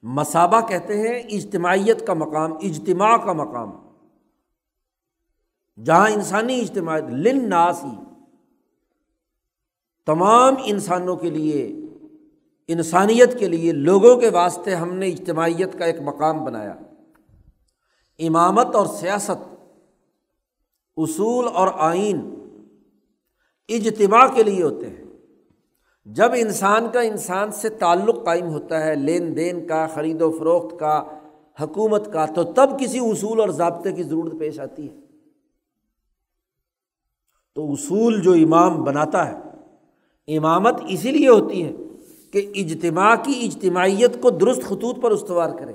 مسابہ کہتے ہیں اجتماعیت کا مقام، اجتماع کا مقام۔ جہاں انسانی اجتماعیت لن ناسی تمام انسانوں کے لیے، انسانیت کے لیے، لوگوں کے واسطے ہم نے اجتماعیت کا ایک مقام بنایا۔ امامت اور سیاست، اصول اور آئین اجتماع کے لیے ہوتے ہیں۔ جب انسان کا انسان سے تعلق قائم ہوتا ہے، لین دین کا، خرید و فروخت کا، حکومت کا، تو تب کسی اصول اور ضابطے کی ضرورت پیش آتی ہے۔ تو اصول جو امام بناتا ہے، امامت اسی لیے ہوتی ہے کہ اجتماع کی اجتماعیت کو درست خطوط پر استوار کرے۔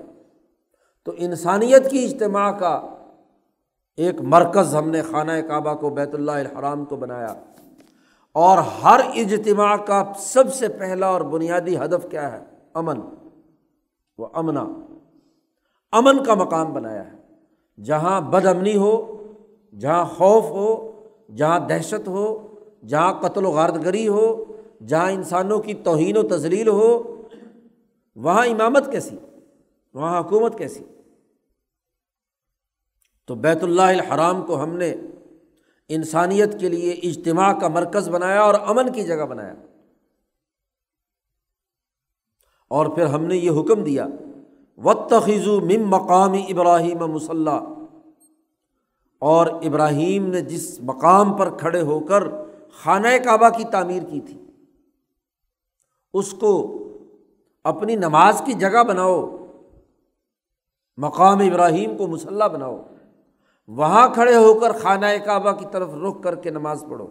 تو انسانیت کی اجتماع کا ایک مرکز ہم نے خانہ کعبہ کو، بیت اللہ الحرام کو بنایا۔ اور ہر اجتماع کا سب سے پہلا اور بنیادی ہدف کیا ہے؟ امن۔ وہ امنا۔ امن کا مقام بنایا ہے۔ جہاں بد امنی ہو، جہاں خوف ہو، جہاں دہشت ہو، جہاں قتل و غاردگری ہو، جہاں انسانوں کی توہین و تزلیل ہو، وہاں امامت کیسی؟ وہاں حکومت کیسی؟ تو بیت اللہ الحرام کو ہم نے انسانیت کے لیے اجتماع کا مرکز بنایا اور امن کی جگہ بنایا۔ اور پھر ہم نے یہ حکم دیا و تخیضو مم مقامی ابراہیم مسلح اور ابراہیم نے جس مقام پر کھڑے ہو کر خانہ کعبہ کی تعمیر کی تھی، اس کو اپنی نماز کی جگہ بناؤ، مقام ابراہیم کو مسلح بناؤ۔ وہاں کھڑے ہو کر خانہ کعبہ کی طرف رخ کر کے نماز پڑھو۔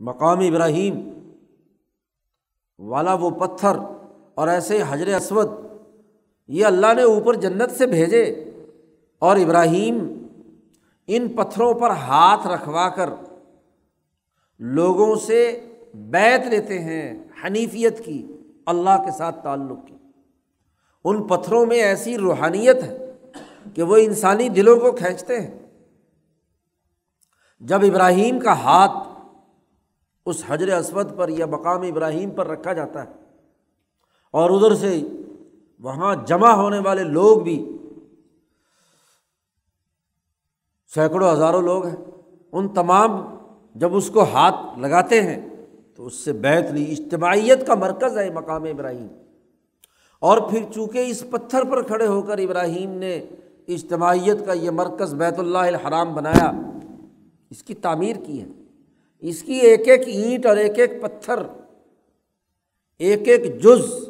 مقام ابراہیم۔ والا وہ پتھر اور ایسے حجر اسود۔ یہ اللہ نے اوپر جنت سے بھیجے۔ اور ابراہیم ان پتھروں پر ہاتھ رکھوا کر لوگوں سے بیت لیتے ہیں حنیفیت کی، اللہ کے ساتھ تعلق کی۔ ان پتھروں میں ایسی روحانیت ہے۔ کہ وہ انسانی دلوں کو کھینچتے ہیں۔ جب ابراہیم کا ہاتھ اس حجر اسود پر یا مقام ابراہیم پر رکھا جاتا ہے اور ادھر سے وہاں جمع ہونے والے لوگ بھی سینکڑوں ہزاروں لوگ ہیں، ان تمام جب اس کو ہاتھ لگاتے ہیں تو اس سے بیت لی اجتماعیت کا مرکز ہے مقام ابراہیم۔ اور پھر چونکہ اس پتھر پر کھڑے ہو کر ابراہیم نے اجتماعیت کا یہ مرکز بیت اللہ الحرام بنایا، اس کی تعمیر کی ہے۔ اس کی ایک ایک اینٹ اور ایک ایک پتھر، ایک ایک جز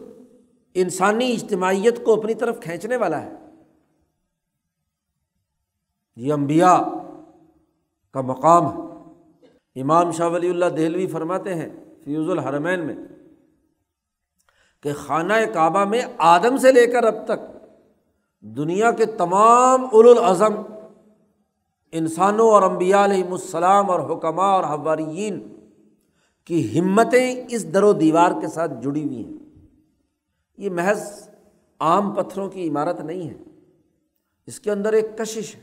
انسانی اجتماعیت کو اپنی طرف کھینچنے والا ہے۔ یہ امبیا کا مقام ہے۔ امام شاہ ولی اللہ دہلوی فرماتے ہیں فیوز الحرمین میں کہ خانہ کعبہ میں آدم سے لے کر اب تک دنیا کے تمام الاظم انسانوں اور امبیا علیہم السلام اور حکمہ اور حواریین کی ہمتیں اس در و دیوار کے ساتھ جڑی ہوئی ہیں۔ یہ محض عام پتھروں کی عمارت نہیں ہے۔ اس کے اندر ایک کشش ہے۔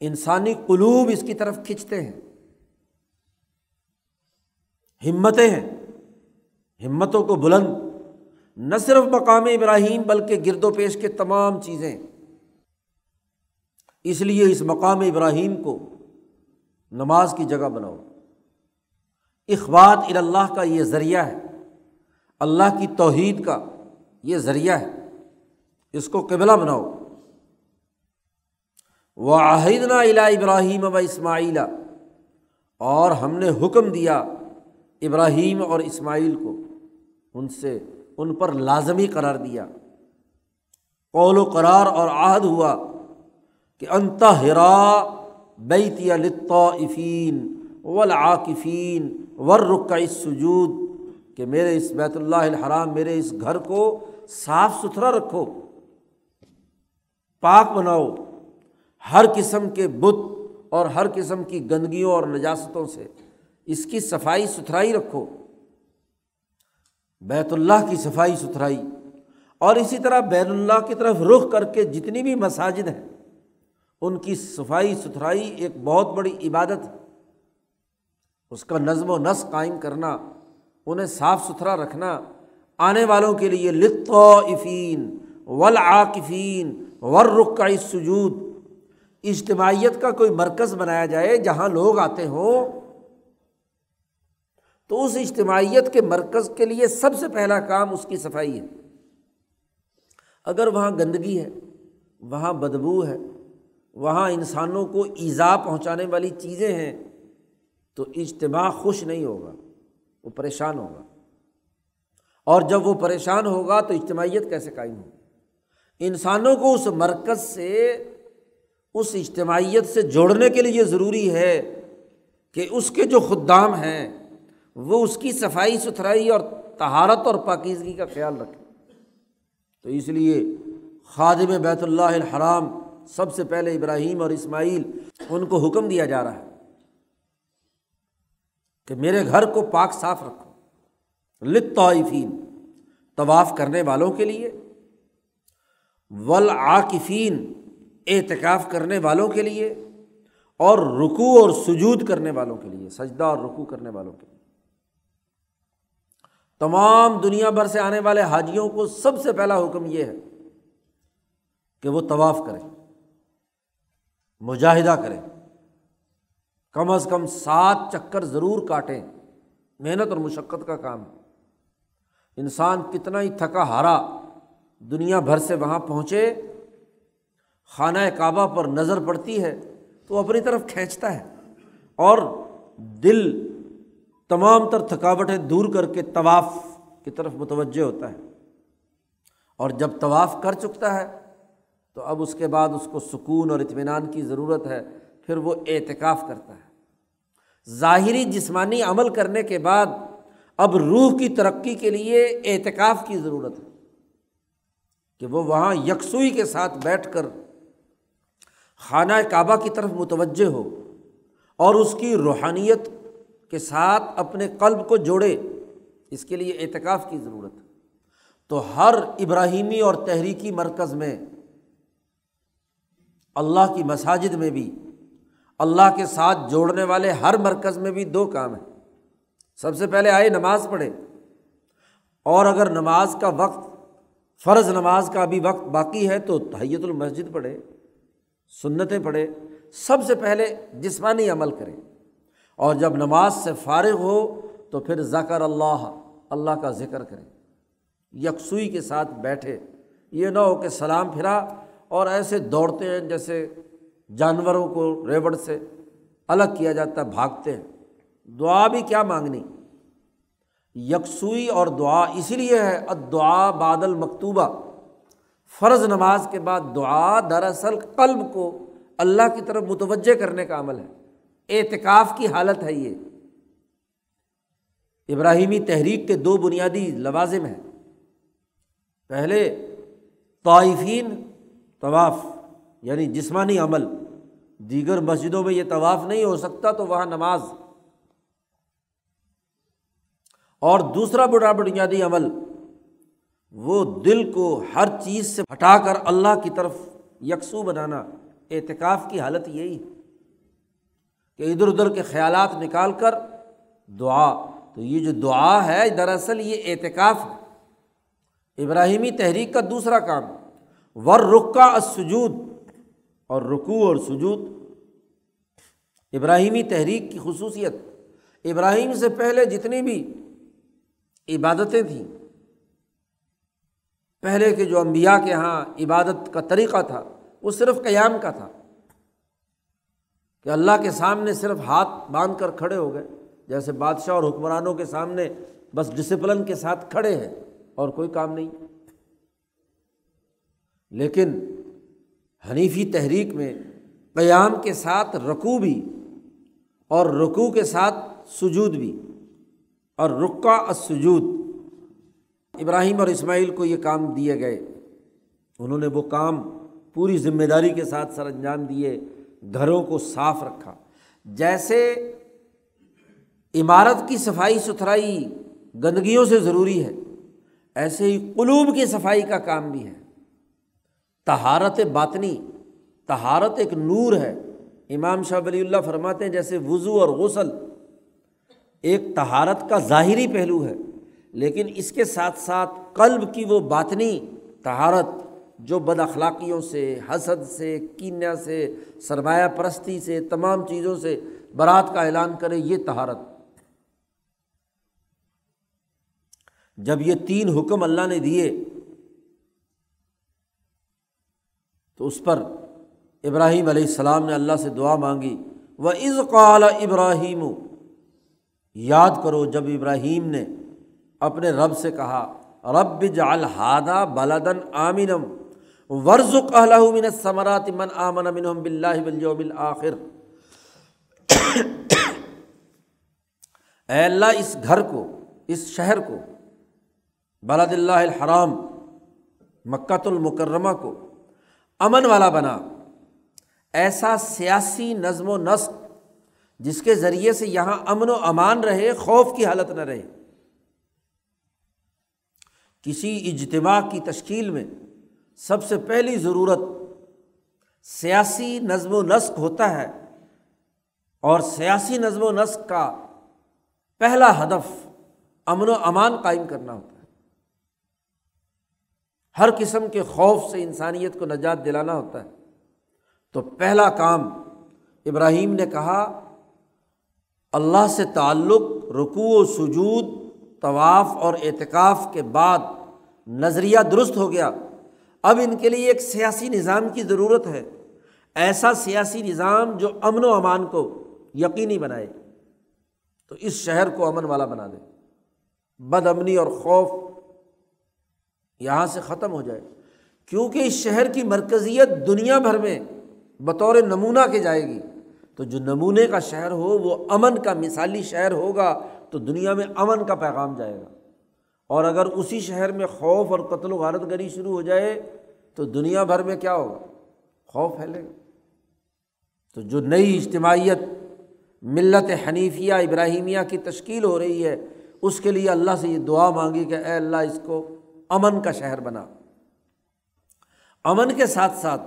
انسانی قلوب اس کی طرف کھنچتے ہیں۔ ہمتیں ہیں۔ ہمتوں کو بلند نہ صرف مقام ابراہیم بلکہ گرد و پیش کے تمام چیزیں۔ اس لیے اس مقام ابراہیم کو نماز کی جگہ بناؤ۔ اخبات اللہ کا یہ ذریعہ ہے۔ اللہ کی توحید کا یہ ذریعہ ہے۔ اس کو قبلہ بناؤ۔ واحد نا الا ابراہیم و اسماعیلا اور ہم نے حکم دیا ابراہیم اور اسماعیل کو ان سے۔ ان پر لازمی قرار دیا۔ قول و قرار اور عہد ہوا کہ انتا ہرا بیتی لطافین ولاقفین ورقع سجود کہ میرے اس بیت اللہ الحرام، میرے اس گھر کو صاف ستھرا رکھو، پاک بناؤ، ہر قسم کے بت اور ہر قسم کی گندگیوں اور نجاستوں سے اس کی صفائی ستھرائی رکھو۔ بیت اللہ کی صفائی ستھرائی اور اسی طرح بیت اللہ کی طرف رخ کر کے جتنی بھی مساجد ہیں، ان کی صفائی ستھرائی ایک بہت بڑی عبادت ہے۔ اس کا نظم و نسق قائم کرنا، انہیں صاف ستھرا رکھنا، آنے والوں کے لیے لطفین ولاقفین ور رخ کا سجود اجتماعیت کا کوئی مرکز بنایا جائے جہاں لوگ آتے ہوں۔ تو اس اجتماعیت کے مرکز کے لیے سب سے پہلا کام اس کی صفائی ہے۔ اگر وہاں گندگی ہے، وہاں بدبو ہے، وہاں انسانوں کو ایزا پہنچانے والی چیزیں ہیں، تو اجتماع خوش نہیں ہوگا، وہ پریشان ہوگا۔ اور جب وہ پریشان ہوگا تو اجتماعیت کیسے قائم ہوگی؟ انسانوں کو اس مرکز سے، اس اجتماعیت سے جوڑنے کے لیے ضروری ہے کہ اس کے جو خدام ہیں وہ اس کی صفائی ستھرائی اور تہارت اور پاکیزگی کا خیال رکھے۔ تو اس لیے خادم بیت اللہ الحرام سب سے پہلے ابراہیم اور اسماعیل، ان کو حکم دیا جا رہا ہے کہ میرے گھر کو پاک صاف رکھو۔ لطفین طواف کرنے والوں کے لیے۔ ولاقفین اعتکاف کرنے والوں کے لیے۔ اور رکو اور سجود کرنے والوں کے لیے، سجدہ اور رکو کرنے والوں کے لیے۔ تمام دنیا بھر سے آنے والے حاجیوں کو سب سے پہلا حکم یہ ہے کہ وہ طواف کریں، مجاہدہ کریں، کم از کم سات چکر ضرور کاٹیں۔ محنت اور مشقت کا کام۔ انسان کتنا ہی تھکا ہارا دنیا بھر سے وہاں پہنچے، خانہ کعبہ پر نظر پڑتی ہے تو اپنی طرف کھینچتا ہے اور دل تمام تر تھکاوٹیں دور کر کے طواف کی طرف متوجہ ہوتا ہے۔ اور جب طواف کر چکتا ہے، تو اب اس کے بعد اس کو سکون اور اطمینان کی ضرورت ہے، پھر وہ اعتکاف کرتا ہے۔ ظاہری جسمانی عمل کرنے کے بعد اب روح کی ترقی کے لیے اعتکاف کی ضرورت ہے۔ کہ وہ وہاں یکسوئی کے ساتھ بیٹھ کر خانہ کعبہ کی طرف متوجہ ہو اور اس کی روحانیت کے ساتھ اپنے قلب کو جوڑے، اس کے لیے اعتکاف کی ضرورت ہے۔ تو ہر ابراہیمی اور تحریکی مرکز میں، اللہ کی مساجد میں بھی، اللہ کے ساتھ جوڑنے والے ہر مرکز میں بھی دو کام ہیں۔ سب سے پہلے آئے نماز پڑھے۔ اور اگر نماز کا وقت، فرض نماز کا ابھی وقت باقی ہے تو تحیت المسجد پڑھے، سنتیں پڑھے۔ سب سے پہلے جسمانی عمل کریں۔ اور جب نماز سے فارغ ہو تو پھر ذکر اللہ اللہ کا ذکر کریں۔ یکسوئی کے ساتھ بیٹھے۔ یہ نہ ہو کہ سلام پھرا اور ایسے دوڑتے ہیں جیسے جانوروں کو ریوڑ سے الگ کیا جاتا ہے، بھاگتے ہیں۔ دعا بھی کیا مانگنی؟ یکسوئی اور دعا اسی لیے ہے ادعا بادل مکتوبہ فرض نماز کے بعد دعا دراصل قلب کو اللہ کی طرف متوجہ کرنے کا عمل ہے۔ اعتکاف کی حالت ہے یہ۔ ابراہیمی تحریک کے دو بنیادی لوازم ہیں۔ پہلے طائفین طواف یعنی جسمانی عمل۔ دیگر مسجدوں میں یہ طواف نہیں ہو سکتا تو وہاں نماز۔ اور دوسرا بڑا بنیادی عمل، وہ دل کو ہر چیز سے ہٹا کر اللہ کی طرف یکسو بنانا۔ اعتکاف کی حالت یہی۔ ہے کہ ادھر ادھر کے خیالات نکال کر دعا۔ تو یہ جو دعا ہے، دراصل یہ اعتکاف ہے۔ ابراہیمی تحریک کا دوسرا کام۔ ور رکا سجود اور رکو اور سجود۔ ابراہیمی تحریک کی خصوصیت۔ ابراہیم سے پہلے جتنی بھی عبادتیں تھیں، پہلے کے جو امبیا کے یہاں عبادت کا طریقہ تھا، وہ صرف قیام کا تھا۔ کہ اللہ کے سامنے صرف ہاتھ باندھ کر کھڑے ہو گئے، جیسے بادشاہ اور حکمرانوں کے سامنے بس ڈسپلن کے ساتھ کھڑے ہیں، اور کوئی کام نہیں۔ لیکن حنیفی تحریک میں قیام کے ساتھ رقو بھی اور رقو کے ساتھ سجود بھی۔ اور رکا اسجود ابراہیم اور اسماعیل کو یہ کام دیے گئے۔ انہوں نے وہ کام پوری ذمہ داری کے ساتھ سر انجام دیے۔ گھروں کو صاف رکھا۔ جیسے عمارت کی صفائی ستھرائی گندگیوں سے ضروری ہے، ایسے ہی قلوب کی صفائی کا کام بھی ہے۔ تہارت باطنی تہارت ایک نور ہے۔ امام شاہ ولی اللہ فرماتے ہیں، جیسے وضو اور غسل ایک تہارت کا ظاہری پہلو ہے، لیکن اس کے ساتھ ساتھ قلب کی وہ باطنی تہارت جو بد اخلاقیوں سے، حسد سے کینیا سے، سرمایہ پرستی سے، تمام چیزوں سے برات کا اعلان کرے، یہ تہارت جب یہ تین حکم اللہ نے دیے، تو اس پر ابراہیم علیہ السلام نے اللہ سے دعا مانگی۔ وہ از قال ابراہیم یاد کرو، جب ابراہیم نے اپنے رب سے کہا، رب جا بلدن آمنم ورژ من ثمرات من آمن امن بلّہ آخر اے اللہ، اس گھر کو، اس شہر کو، بلد اللہ الحرام، مکۃ المکرمہ کو امن والا بنا۔ ایسا سیاسی نظم و نسق جس کے ذریعے سے یہاں امن و امان رہے، خوف کی حالت نہ رہے۔ کسی اجتماع کی تشکیل میں سب سے پہلی ضرورت سیاسی نظم و نسق ہوتا ہے اور سیاسی نظم و نسق کا پہلا ہدف امن و امان قائم کرنا ہوتا ہے۔ ہر قسم کے خوف سے انسانیت کو نجات دلانا ہوتا ہے۔ تو پہلا کام ابراہیم نے کہا، اللہ سے تعلق، رکوع و سجود، طواف اور اعتکاف کے بعد نظریہ درست ہو گیا۔ اب ان کے لیے ایک سیاسی نظام کی ضرورت ہے۔ ایسا سیاسی نظام جو امن و امان کو یقینی بنائے۔ تو اس شہر کو امن والا بنا دے بد امنی اور خوف یہاں سے ختم ہو جائے۔ کیونکہ اس شہر کی مرکزیت دنیا بھر میں بطور نمونہ کے جائے گی۔ تو جو نمونے کا شہر ہو، وہ امن کا مثالی شہر ہوگا تو دنیا میں امن کا پیغام جائے گا۔ اور اگر اسی شہر میں خوف اور قتل و غارت گری شروع ہو جائے تو دنیا بھر میں کیا ہوگا؟ خوف پھیلے گا۔ تو جو نئی اجتماعیت ملت حنیفیہ ابراہیمیہ کی تشکیل ہو رہی ہے، اس کے لیے اللہ سے یہ دعا مانگی کہ اے اللہ اس کو امن کا شہر بنا۔ امن کے ساتھ ساتھ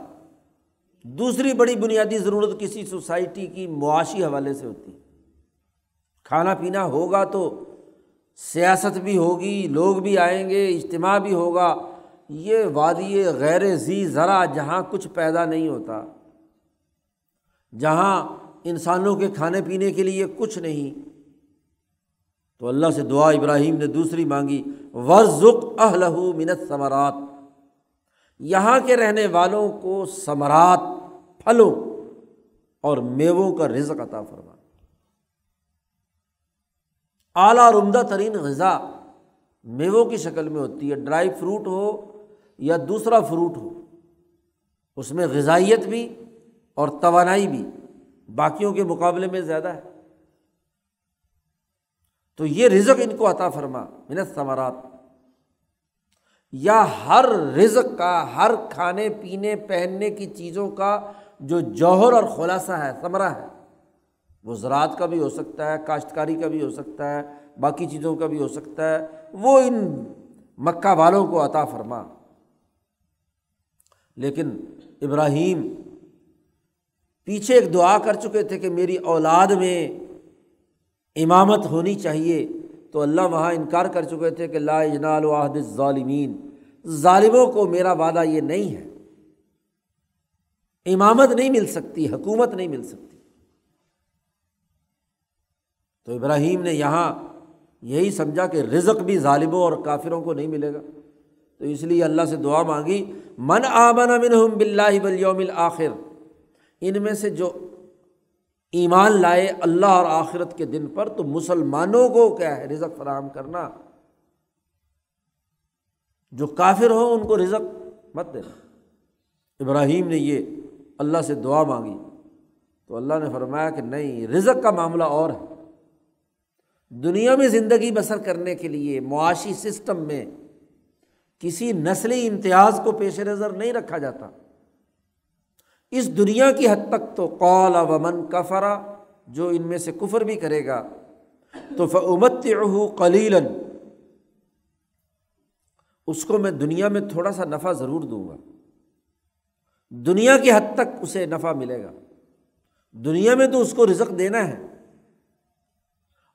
دوسری بڑی بنیادی ضرورت کسی سوسائٹی کی معاشی حوالے سے ہوتی۔ ہے کھانا پینا ہوگا تو سیاست بھی ہوگی، لوگ بھی آئیں گے، اجتماع بھی ہوگا۔ یہ وادی غیر زی ذرا جہاں کچھ پیدا نہیں ہوتا، جہاں انسانوں کے کھانے پینے کے لیے کچھ نہیں۔ تو اللہ سے دعا ابراہیم نے دوسری مانگی ورژ اہلہ منت ثمرات یہاں کے رہنے والوں کو ثمرات، پھلوں اور میووں کا رزق عطا فرما۔ اعلیٰ اور عمدہ ترین غذا میووں کی شکل میں ہوتی ہے، ڈرائی فروٹ ہو یا دوسرا فروٹ ہو، اس میں غذائیت بھی اور توانائی بھی باقیوں کے مقابلے میں زیادہ ہے۔ تو یہ رزق ان کو عطا فرما منت ثمرات یا ہر رزق کا، ہر کھانے، پینے، پہننے کی چیزوں کا جو جوہر اور خلاصہ ہے، ثمرہ ہے۔ وہ زراعت کا بھی ہو سکتا ہے، کاشتکاری کا بھی ہو سکتا ہے، باقی چیزوں کا بھی ہو سکتا ہے، وہ ان مکہ والوں کو عطا فرما۔ لیکن ابراہیم پیچھے ایک دعا کر چکے تھے کہ میری اولاد میں امامت ہونی چاہیے۔ تو اللہ وہاں انکار کر چکے تھے کہ لا اجنال واحد ظالمین ظالموں کو میرا وعدہ یہ نہیں ہے۔ امامت نہیں مل سکتی، حکومت نہیں مل سکتی۔ تو ابراہیم نے یہاں یہی سمجھا کہ رزق بھی ظالموں اور کافروں کو نہیں ملے گا۔ تو اس لیے اللہ سے دعا مانگی، من آمن امن بلّہ بلیوم الآخر ان میں سے جو ایمان لائے اللہ اور آخرت کے دن پر، تو مسلمانوں کو کیا ہے؟ رزق فراہم کرنا۔ جو کافر ہو ان کو رزق مت دینا۔ ابراہیم نے یہ اللہ سے دعا مانگی۔ تو اللہ نے فرمایا کہ نہیں، رزق کا معاملہ اور ہے۔ دنیا میں زندگی بسر کرنے کے لیے معاشی سسٹم میں کسی نسلی امتیاز کو پیش نظر نہیں رکھا جاتا۔ اس دنیا کی حد تک تو قول ومن کفرا جو ان میں سے کفر بھی کرے گا، تو فعمت قلیلاً اس کو میں دنیا میں تھوڑا سا نفع ضرور دوں گا۔ دنیا کی حد تک اسے نفع ملے گا۔ دنیا میں تو اس کو رزق دینا ہے۔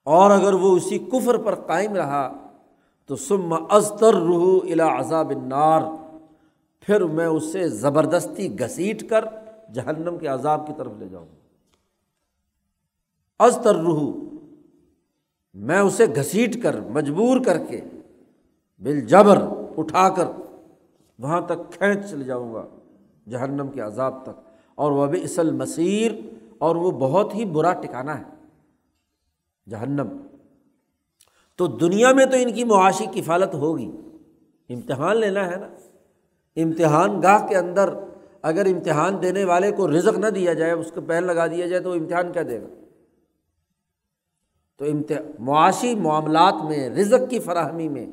اور اگر وہ اسی کفر پر قائم رہا تو سم ازتر روح الا عذاب النار، پھر میں اسے زبردستی گھسیٹ کر جہنم کے عذاب کی طرف لے جاؤں ازتر روح میں اسے گھسیٹ کر، مجبور کر کے بال جبر اٹھا کر وہاں تک کھینچ چل جاؤں گا جہنم کے عذاب تک۔ اور وہ بھی اصل مصیر اور وہ بہت ہی برا ٹکانا ہے۔ جہنم۔ تو دنیا میں تو ان کی معاشی کفالت ہوگی۔ امتحان لینا ہے نا۔ امتحان گاہ کے اندر اگر امتحان دینے والے کو رزق نہ دیا جائے، اس کو پہل لگا دیا جائے، تو وہ امتحان کیا دے گا؟ تو معاشی معاملات میں، رزق کی فراہمی میں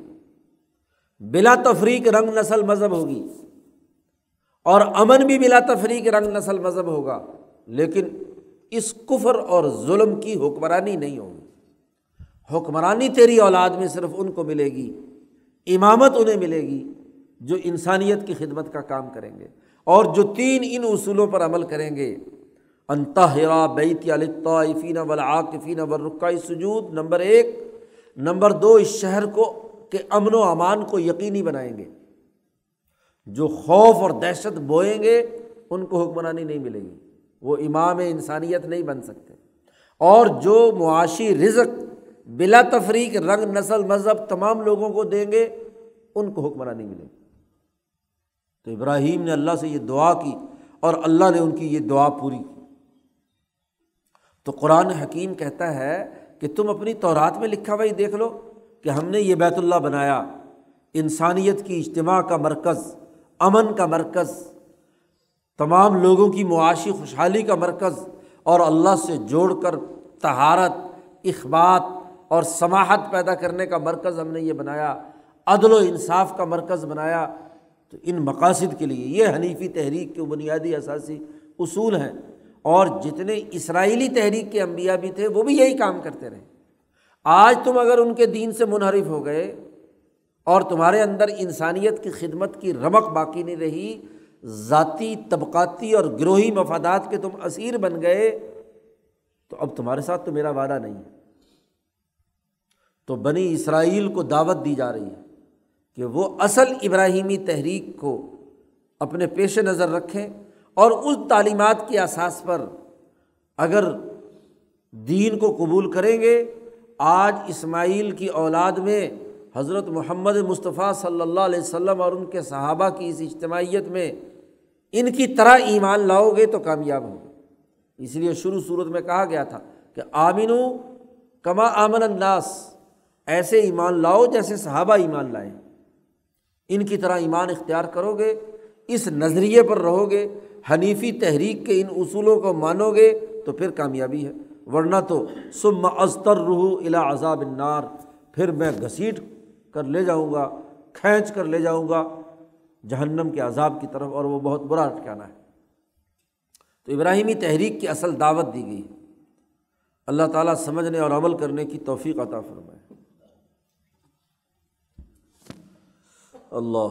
بلا تفریق رنگ نسل مذہب ہوگی۔ اور امن بھی بلا تفریق رنگ نسل مذہب ہوگا۔ لیکن اس کفر اور ظلم کی حکمرانی نہیں ہوگی۔ حکمرانی تیری اولاد میں صرف ان کو ملے گی، امامت انہیں ملے گی جو انسانیت کی خدمت کا کام کریں گے اور جو تین ان اصولوں پر عمل کریں گے۔ انتہرا بیت الطافین ولاقفین ورقۂ سجود، نمبر ایک۔ نمبر دو، اس شہر کو کہ امن و امان کو یقینی بنائیں گے۔ جو خوف اور دہشت بوئیں گے، ان کو حکمرانی نہیں ملے گی۔ وہ امام انسانیت نہیں بن سکتے۔ اور جو معاشی رزق بلا تفریق، رنگ، نسل، مذہب تمام لوگوں کو دیں گے، ان کو حکمرانی ملے گی۔ تو ابراہیم نے اللہ سے یہ دعا کی اور اللہ نے ان کی یہ دعا پوری کی۔ تو قرآن حکیم کہتا ہے کہ تم اپنی تورات میں لکھا بھائی دیکھ لو کہ ہم نے یہ بیت اللہ بنایا۔ انسانیت کی اجتماع کا مرکز، امن کا مرکز، تمام لوگوں کی معاشی خوشحالی کا مرکز اور اللہ سے جوڑ کر تہارت اخبات اور سماہت پیدا کرنے کا مرکز ہم نے یہ بنایا، عدل و انصاف کا مرکز بنایا۔ تو ان مقاصد کے لیے یہ حنیفی تحریک کے بنیادی اثاثی اصول ہیں۔ اور جتنے اسرائیلی تحریک کے انبیاء بھی تھے، وہ بھی یہی کام کرتے رہے۔ آج تم اگر ان کے دین سے منحرف ہو گئے اور تمہارے اندر انسانیت کی خدمت کی رمق باقی نہیں رہی، ذاتی، طبقاتی اور گروہی مفادات کے تم اسیر بن گئے، تو اب تمہارے ساتھ تو میرا وعدہ نہیں ہے۔ تو بنی اسرائیل کو دعوت دی جا رہی ہے کہ وہ اصل ابراہیمی تحریک کو اپنے پیش نظر رکھیں اور اس تعلیمات کے اساس پر اگر دین کو قبول کریں گے، آج اسماعیل کی اولاد میں حضرت محمد مصطفیٰ صلی اللہ علیہ وسلم اور ان کے صحابہ کی اس اجتماعیت میں ان کی طرح ایمان لاؤ گے تو کامیاب ہوں اس لیے شروع صورت میں کہا گیا تھا کہ آمین کما آمن الناس۔ ایسے ایمان لاؤ جیسے صحابہ ایمان لائیں۔ ان کی طرح ایمان اختیار کرو گے اس نظریے پر رہو گے حنیفی تحریک کے ان اصولوں کو مانو گے تو پھر کامیابی ہے۔ ورنہ تو سم ازتر روح الا عذاب النار، پھر میں گھسیٹ کر لے جاؤں گا، کھینچ کر لے جاؤں گا جہنم کے عذاب کی طرف، اور وہ بہت برا ٹھکانا ہے۔ تو ابراہیمی تحریک کی اصل دعوت دی گئی۔ اللہ تعالیٰ سمجھنے اور عمل کرنے کی توفیق عطا فرمائے۔ اللہ